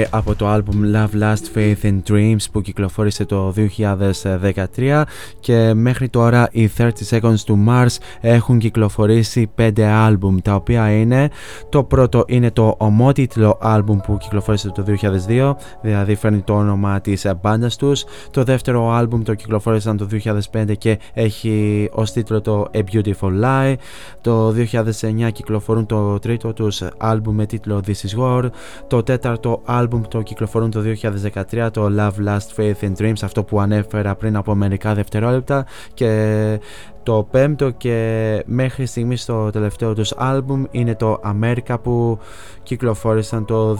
I από το album Love Last Faith and Dreams που κυκλοφόρησε το 2013 και μέχρι τώρα οι 30 Seconds to Mars έχουν κυκλοφορήσει 5 album τα οποία είναι το πρώτο είναι το ομότιτλο album που κυκλοφόρησε το 2002 δηλαδή φέρνει το όνομα της μπάντας τους. Το δεύτερο album το κυκλοφόρησαν το 2005 και έχει ως τίτλο το A Beautiful Lie. Το 2009 κυκλοφορούν το τρίτο τους album με τίτλο This Is War. Το τέταρτο άλμπουμ το κυκλοφορούν το 2013 το Love, Last, Faith and Dreams αυτό που ανέφερα πριν από μερικά δευτερόλεπτα. Και Το πέμπτο και μέχρι στιγμής το τελευταίο τους άλμπουμ είναι το America που κυκλοφόρησαν το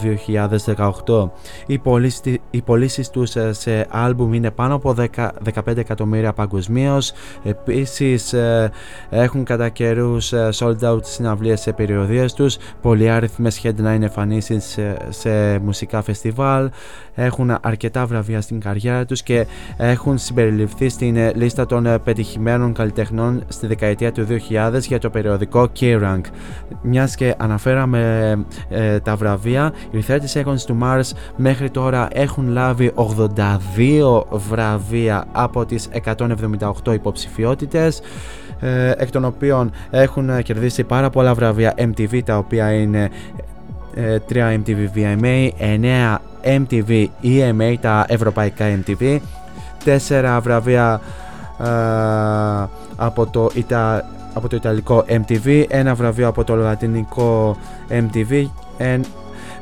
2018. Οι πωλήσεις, οι πωλήσεις τους ε, σε άλμπουμ είναι πάνω από 10, 15 εκατομμύρια παγκοσμίως. Επίσης ε, έχουν κατά καιρούς ε, sold out συναυλίες σε περιοδίες τους, πολλοί άριθμες headline εμφανίσεις σε, σε μουσικά φεστιβάλ, έχουν αρκετά βραβεία στην καριέρα τους και έχουν συμπεριληφθεί στην λίστα των πετυχημένων καλλιτεχνών στη δεκαετία του 2000 για το περιοδικό K-Rank. Μιας και αναφέραμε ε, τα βραβεία, οι 30 Seconds to Mars μέχρι τώρα έχουν λάβει 82 βραβεία από τις 178 υποψηφιότητες ε, εκ των οποίων έχουν κερδίσει πάρα πολλά βραβεία MTV τα οποία είναι 3 MTV VMA, 9 MTV EMA τα ευρωπαϊκά MTV 4 βραβεία ε, από, το Ιτα... από το Ιταλικό MTV, ένα βραβείο από το Λατινικό MTV,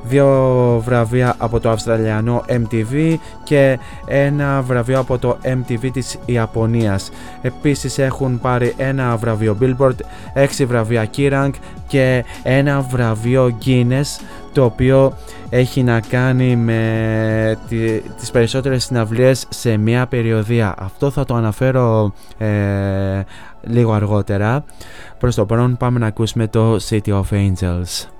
δύο βραβεία από το Αυστραλιανό MTV και ένα βραβείο από το MTV της Ιαπωνίας. Επίσης έχουν πάρει ένα βραβείο Billboard, έξι βραβεία Kerrang και ένα βραβείο Guinness το οποίο έχει να κάνει με τις περισσότερες συναυλίες σε μια περιοδία. Αυτό θα το αναφέρω ε, λίγο αργότερα. Προς το παρόν πάμε να ακούσουμε το City of Angels.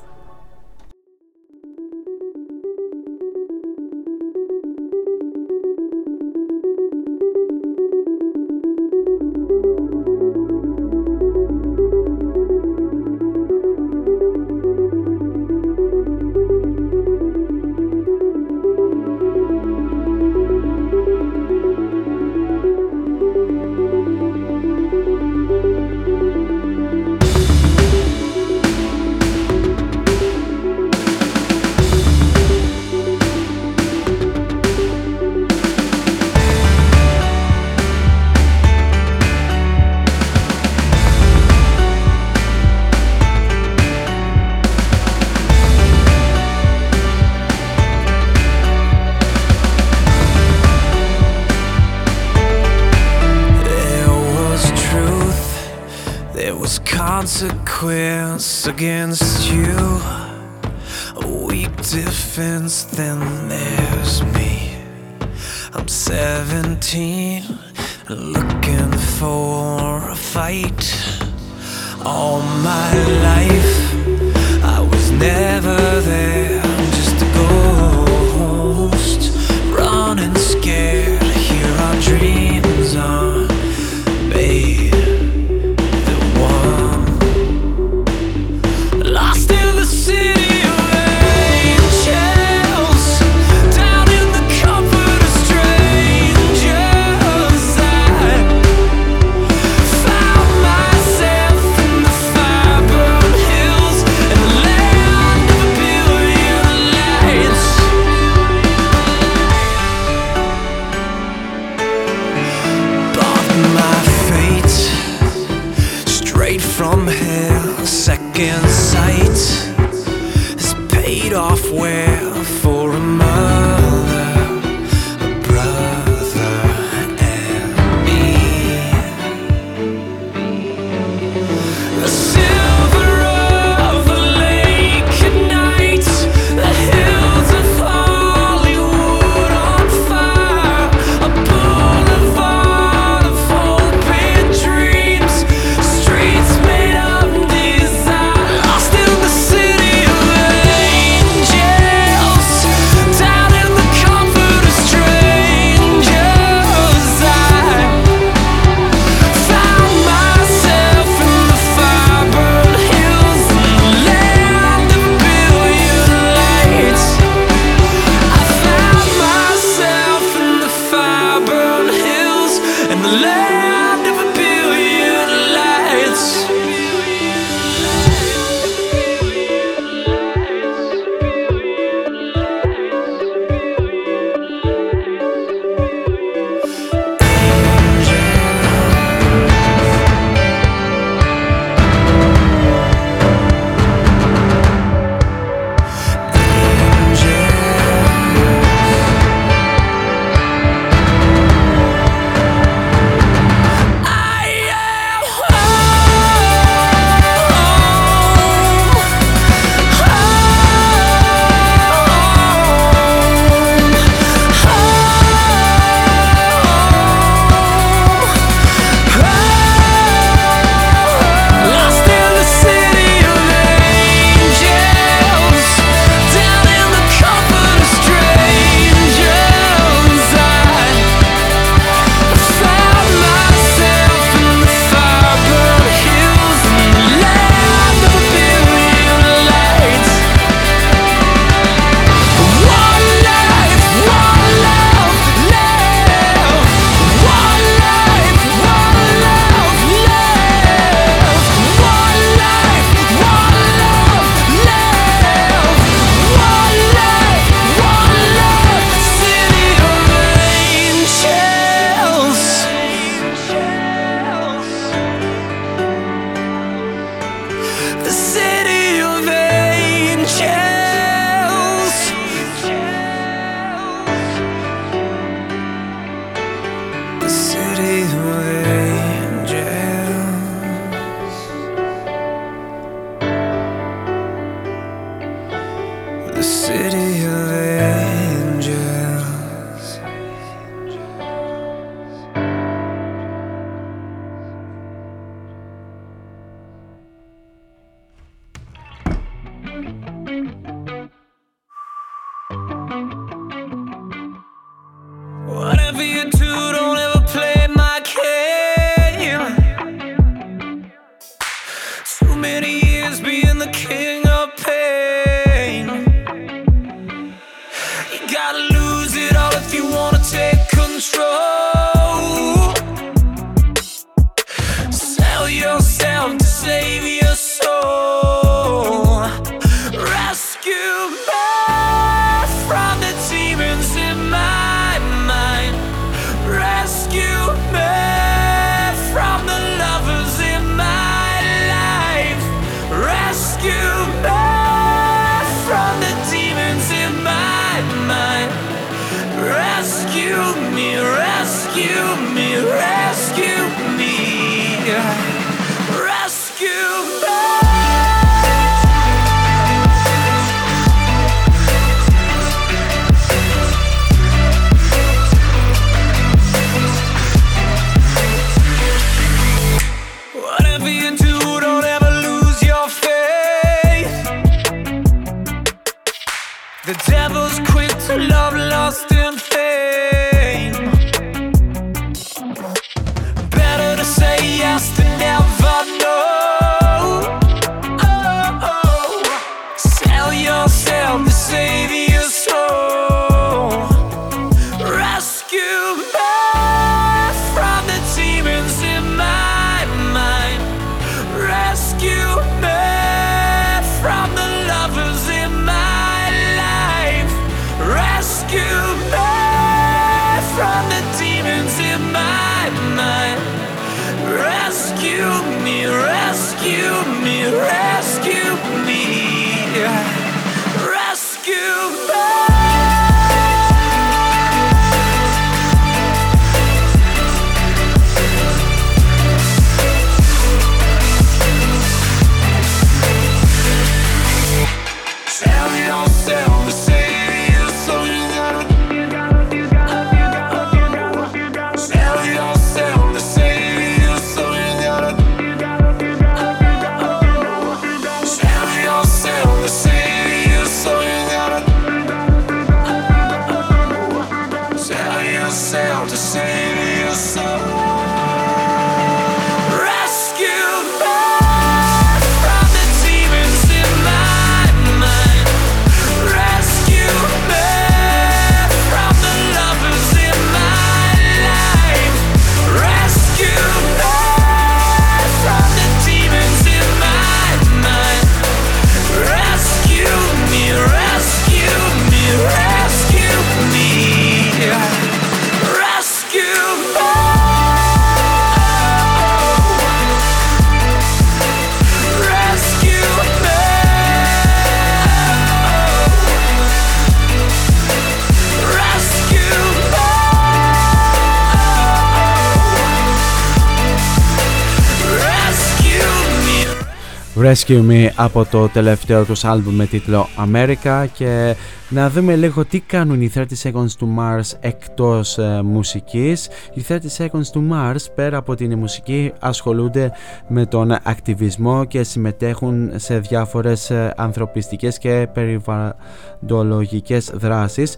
Rescue Me από το τελευταίο τους άλμπουμ με τίτλο America και να δούμε λίγο τι κάνουν οι 30 Seconds to Mars εκτός ε, μουσικής. Οι 30 Seconds to Mars πέρα από την μουσική ασχολούνται με τον ακτιβισμό και συμμετέχουν σε διάφορες ε, ανθρωπιστικές και περιβαλλοντολογικές δράσεις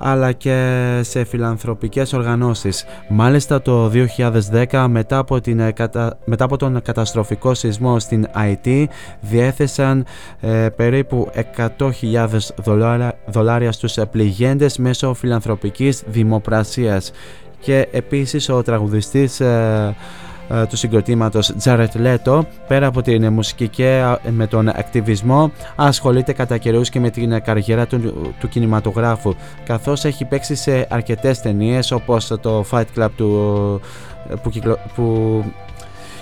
αλλά και σε φιλανθρωπικές οργανώσεις. Μάλιστα το 2010 μετά από, την, ε, κατα- μετά από τον καταστροφικό σεισμό στην IT διέθεσαν ε, περίπου 100.000 δολάρια, δολάρια στους πληγέντες μέσω φιλανθρωπικής δημοπρασίας και επίσης ο τραγουδιστής ε, ε, του συγκροτήματος Jared Leto. Πέρα από την μουσική και ε, με τον ακτιβισμό ασχολείται κατά καιρούς και με την καριέρα του, του κινηματογράφου καθώς έχει παίξει σε αρκετές ταινίες όπως το Fight Club του, που, κυκλο, που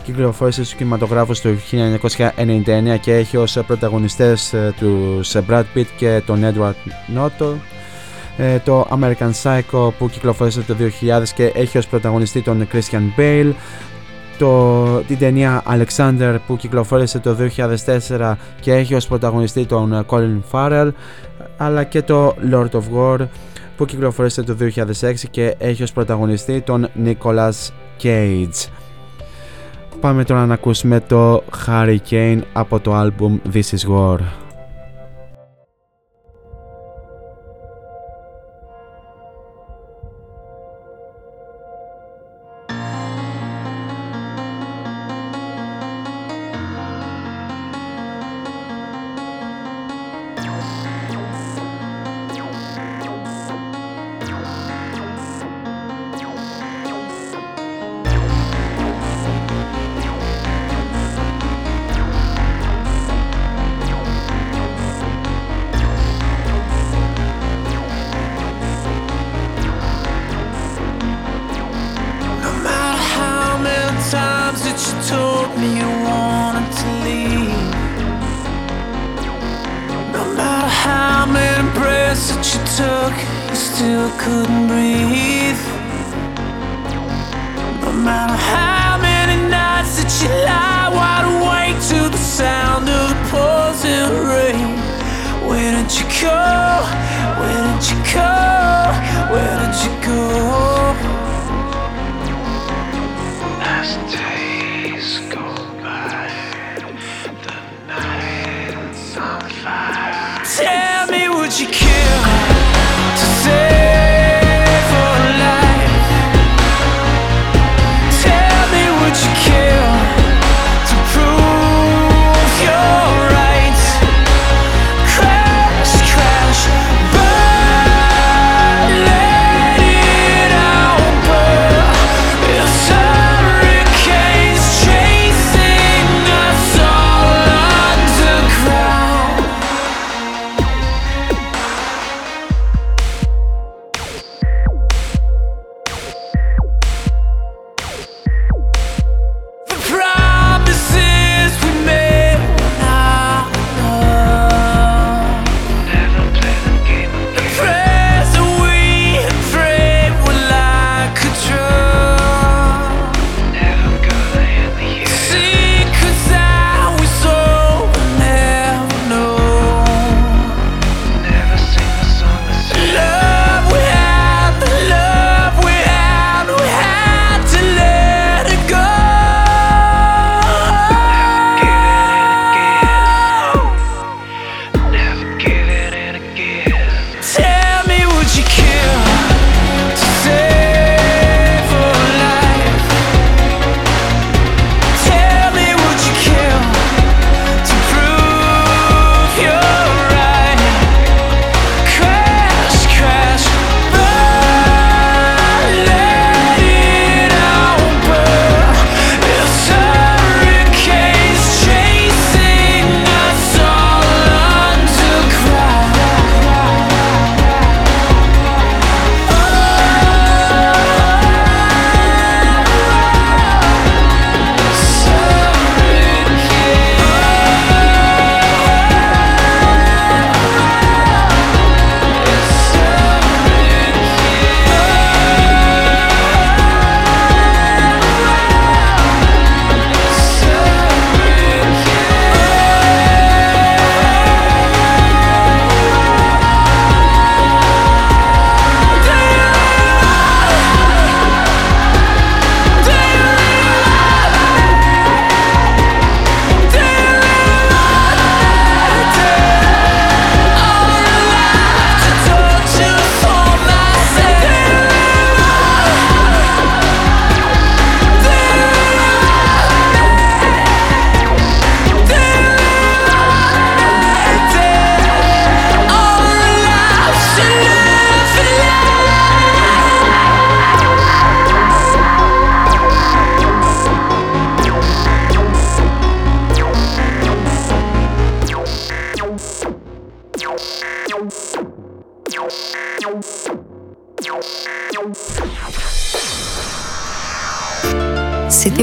κυκλοφόρησε στους κινηματογράφους του 1999 και έχει ως πρωταγωνιστές ε, τους Brad Pitt και τον Edward Norton. Ε, το American Psycho που κυκλοφόρησε το 2000 και έχει ως πρωταγωνιστή τον Christian Bale το, την ταινία Alexander που κυκλοφόρησε το 2004 και έχει ως πρωταγωνιστή τον Colin Farrell αλλά και το Lord of War που κυκλοφόρησε το 2006 και έχει ως πρωταγωνιστή τον Nicolas Cage. Πάμε τώρα να ακούσουμε το Hurricane από το άλμπουμ This Is War.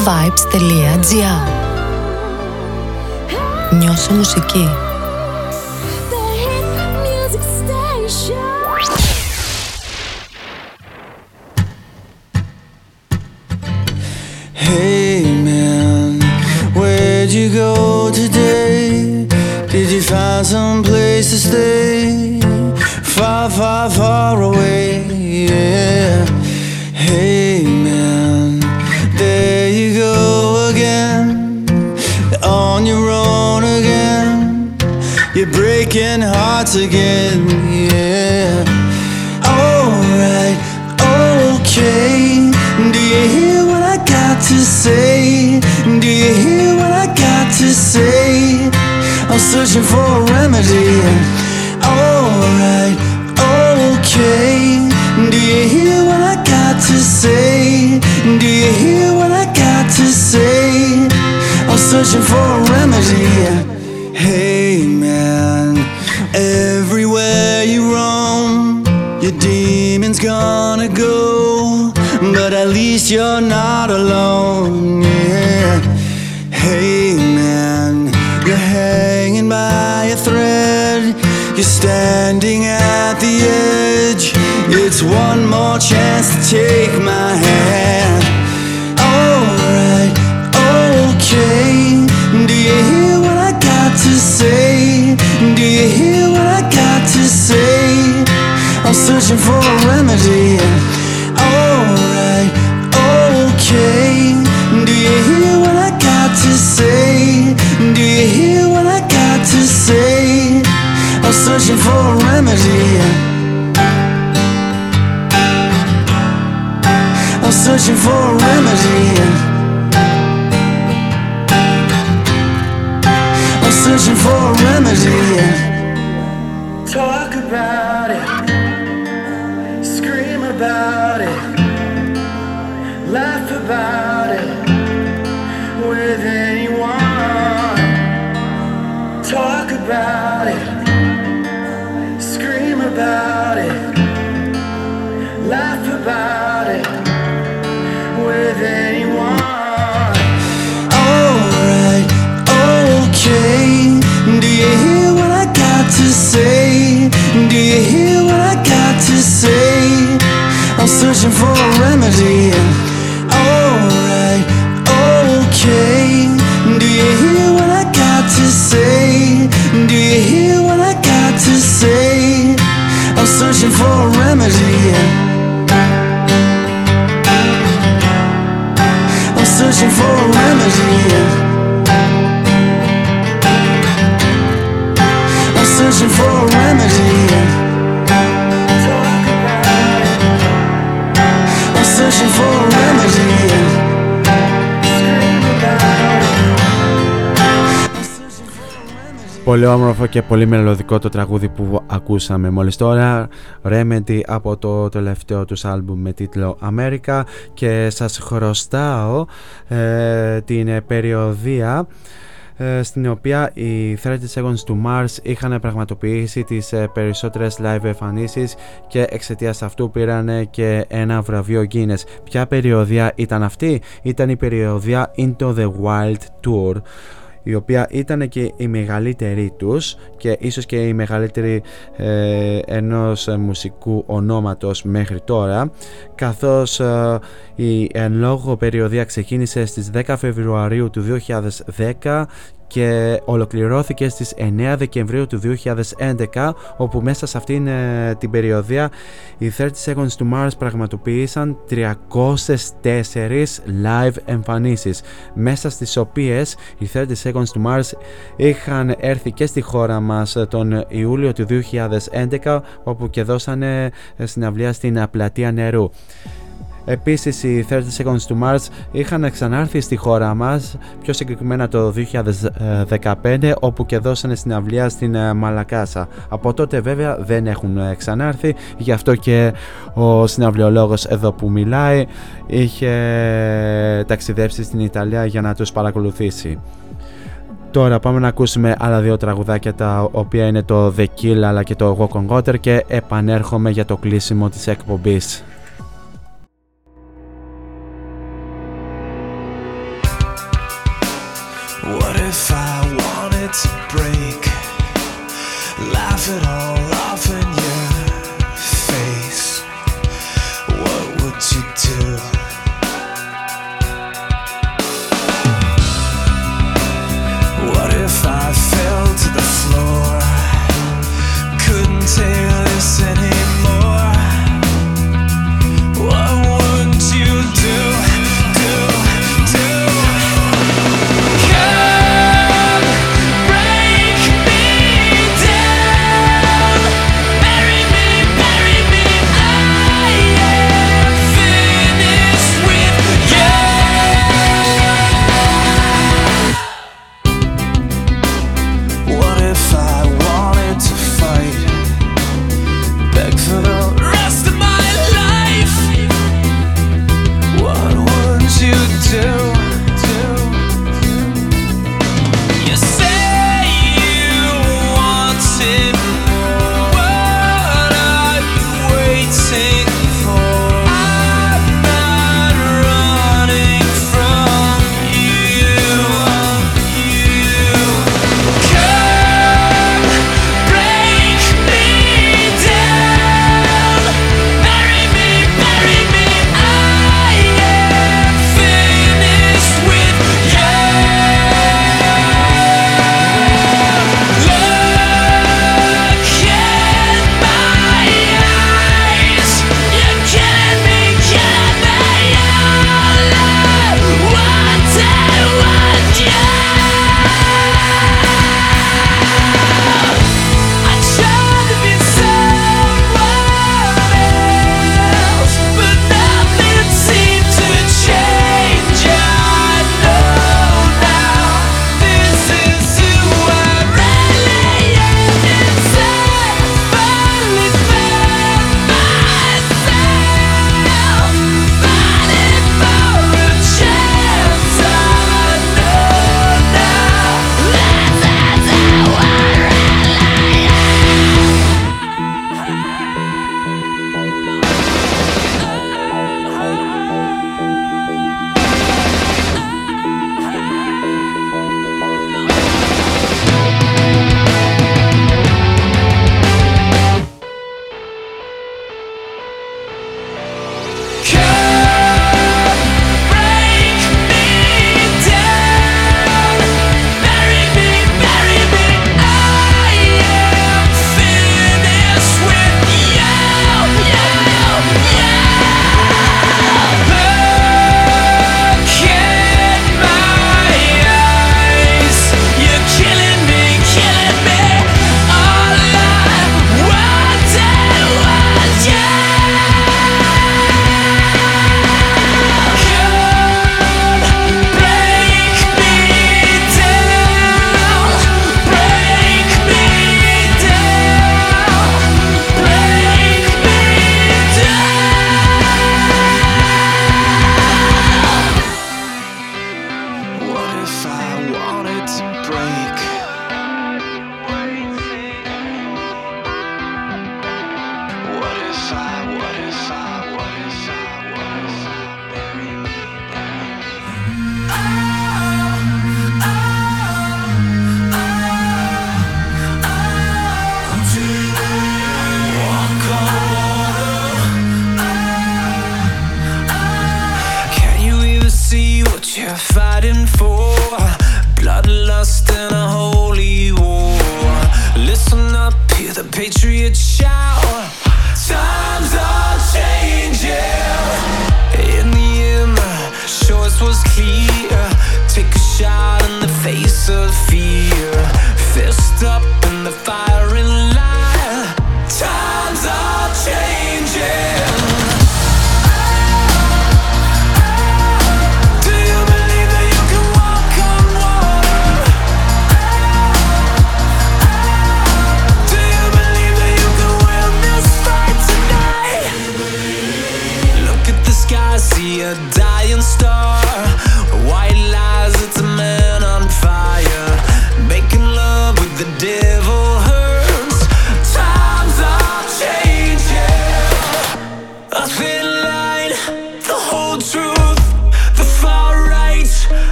cityvibes.gr Νιώσε μουσική. gonna go, but at least you're not alone. Yeah. Hey man, you're hanging by a thread. You're standing at the edge. It's one more chance to take. Searching for a remedy. Alright, okay. Do you hear what I got to say? Do you hear what I got to say? I'm searching for a remedy. I'm searching for a remedy. I'm searching for a remedy. Say? I'm searching for a remedy. Alright, okay. Do you hear what I got to say? Do you hear what I got to say? I'm searching for a remedy. I'm searching for a remedy. I'm searching for a Πολύ όμορφο και πολύ μελωδικό το τραγούδι που ακούσαμε μόλις τώρα Remedy από το τελευταίο τους άλμπουμ με τίτλο America και σας χρωστάω ε, την περιοδία ε, στην οποία οι 30 Seconds to Mars είχαν πραγματοποιήσει τις ε, περισσότερες live εμφανίσεις και εξαιτίας αυτού πήραν και ένα βραβείο Guinness. Ποια περιοδία ήταν αυτή; Ήταν η περιοδία Into the Wild Tour η οποία ήταν και η μεγαλύτερη τους και ίσως και η μεγαλύτερη ε, ενός μουσικού ονόματος μέχρι τώρα καθώς ε, η εν λόγω περιοδία ξεκίνησε στις 10 Φεβρουαρίου του 2010 και ολοκληρώθηκε στις 9 Δεκεμβρίου του 2011 όπου μέσα σε αυτήν ε, την περιοδία οι 30 Seconds to Mars πραγματοποίησαν 304 live εμφανίσεις μέσα στις οποίες οι 30 Seconds to Mars είχαν έρθει και στη χώρα μας τον Ιούλιο του 2011 όπου και δώσανε συναυλία στην πλατεία νερού. Επίσης οι 30 Seconds to Mars είχαν ξανάρθει στη χώρα μας πιο συγκεκριμένα το 2015 όπου και δώσανε συναυλία στην ε, Μαλακάσα. Από τότε βέβαια δεν έχουν ε, ξανάρθει γι' αυτό και ο συναυλιολόγος εδώ που μιλάει είχε ταξιδέψει στην Ιταλία για να τους παρακολουθήσει. Τώρα πάμε να ακούσουμε άλλα δύο τραγουδάκια τα οποία είναι το The Kill αλλά και το Walk on Water και επανέρχομαι για το κλείσιμο της εκπομπής.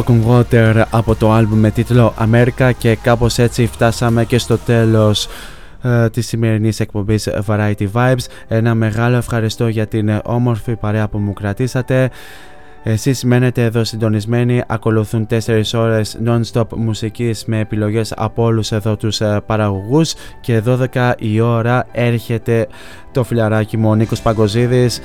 Walk on Water από το άλμπουμ με τίτλο America και κάπως έτσι φτάσαμε και στο τέλος ε, της σημερινής εκπομπής Variety Vibes. Ένα μεγάλο ευχαριστώ για την όμορφη παρέα που μου κρατήσατε. Εσείς μένετε εδώ συντονισμένοι, ακολουθούν 4 ώρες non-stop μουσικής με επιλογές από όλους εδώ τους ε, παραγωγούς και 12 η ώρα έρχεται το φιλαράκι μου ο Νίκος Παγκοζίδης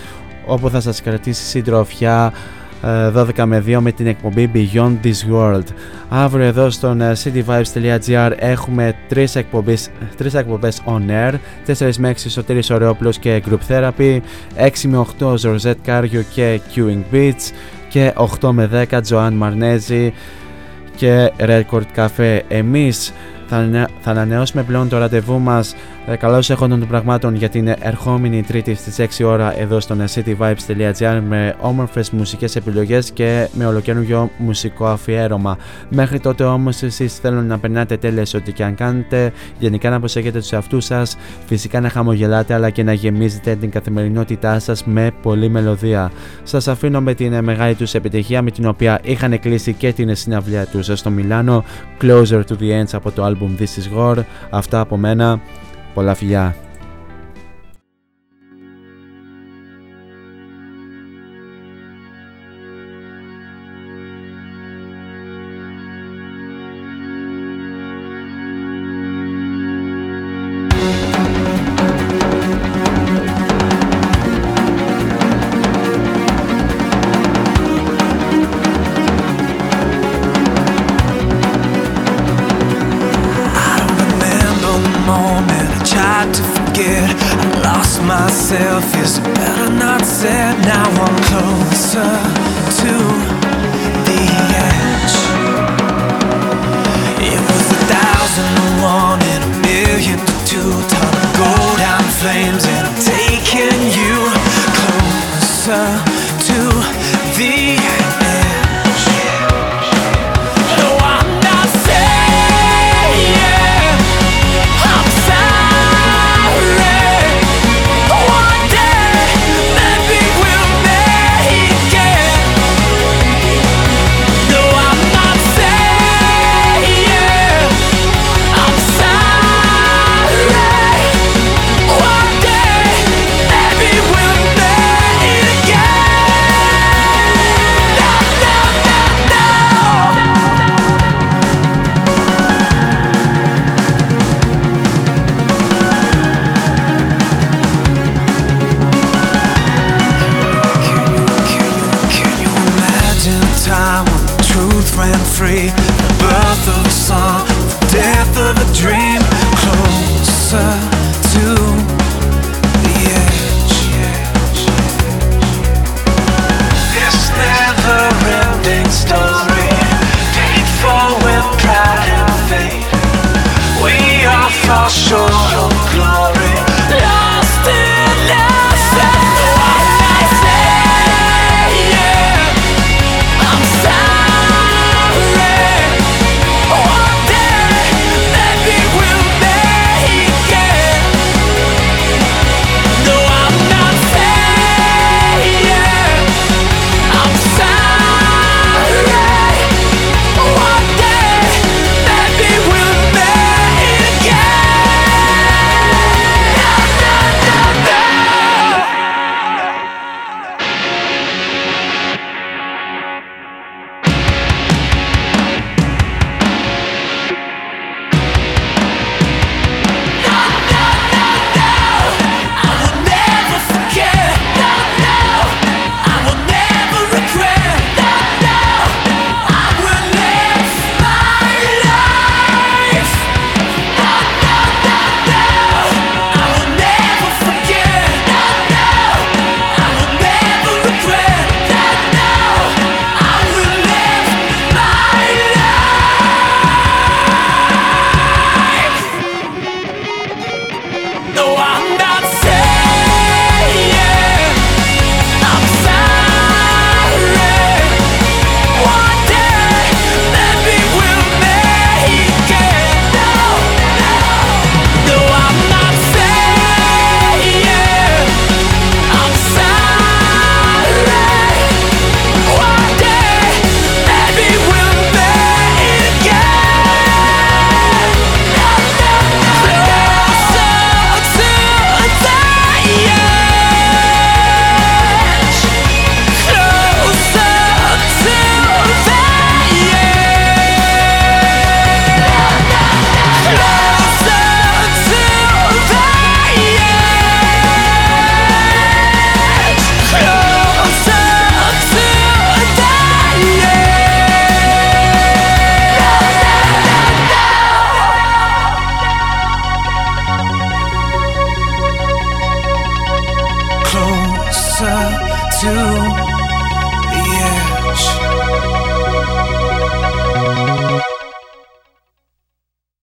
όπου θα σας κρατήσει συντροφιά ε, 12 με 2 με την εκπομπή Beyond This World. Αύριο εδώ στον ε, cityvibes.gr έχουμε 3 εκπομπές, 3 εκπομπές on air, 4 με 6 Σωτήρης Ωρεόπουλος και Group Therapy, 6 με 8 Ζορζέτ Κάριο και Queuing Beats και 8 με 10 Joan Μαρνέζη και Record Cafe. Εμείς θα, ανανε- θα ανανεώσουμε πλέον το ραντεβού μας ε, καλώς έχοντας των πραγμάτων για την ερχόμενη Τρίτη στις 6 ώρα εδώ στο cityvibes.gr με όμορφες μουσικές επιλογές και με ολοκαίριο μουσικό αφιέρωμα. Μέχρι τότε όμως εσείς θέλω να περνάτε τέλεια σε ό,τι και αν κάνετε, γενικά να προσέχετε τους εαυτούς σας, φυσικά να χαμογελάτε αλλά και να γεμίζετε την καθημερινότητά σας με πολλή μελωδία. Σας αφήνω με την μεγάλη τους επιτυχία με την οποία είχαν κλείσει και την συναυλία τους στο Μιλάνο Closer to the Ends από το album This is War. Αυτά από μένα. por la FIA closer to the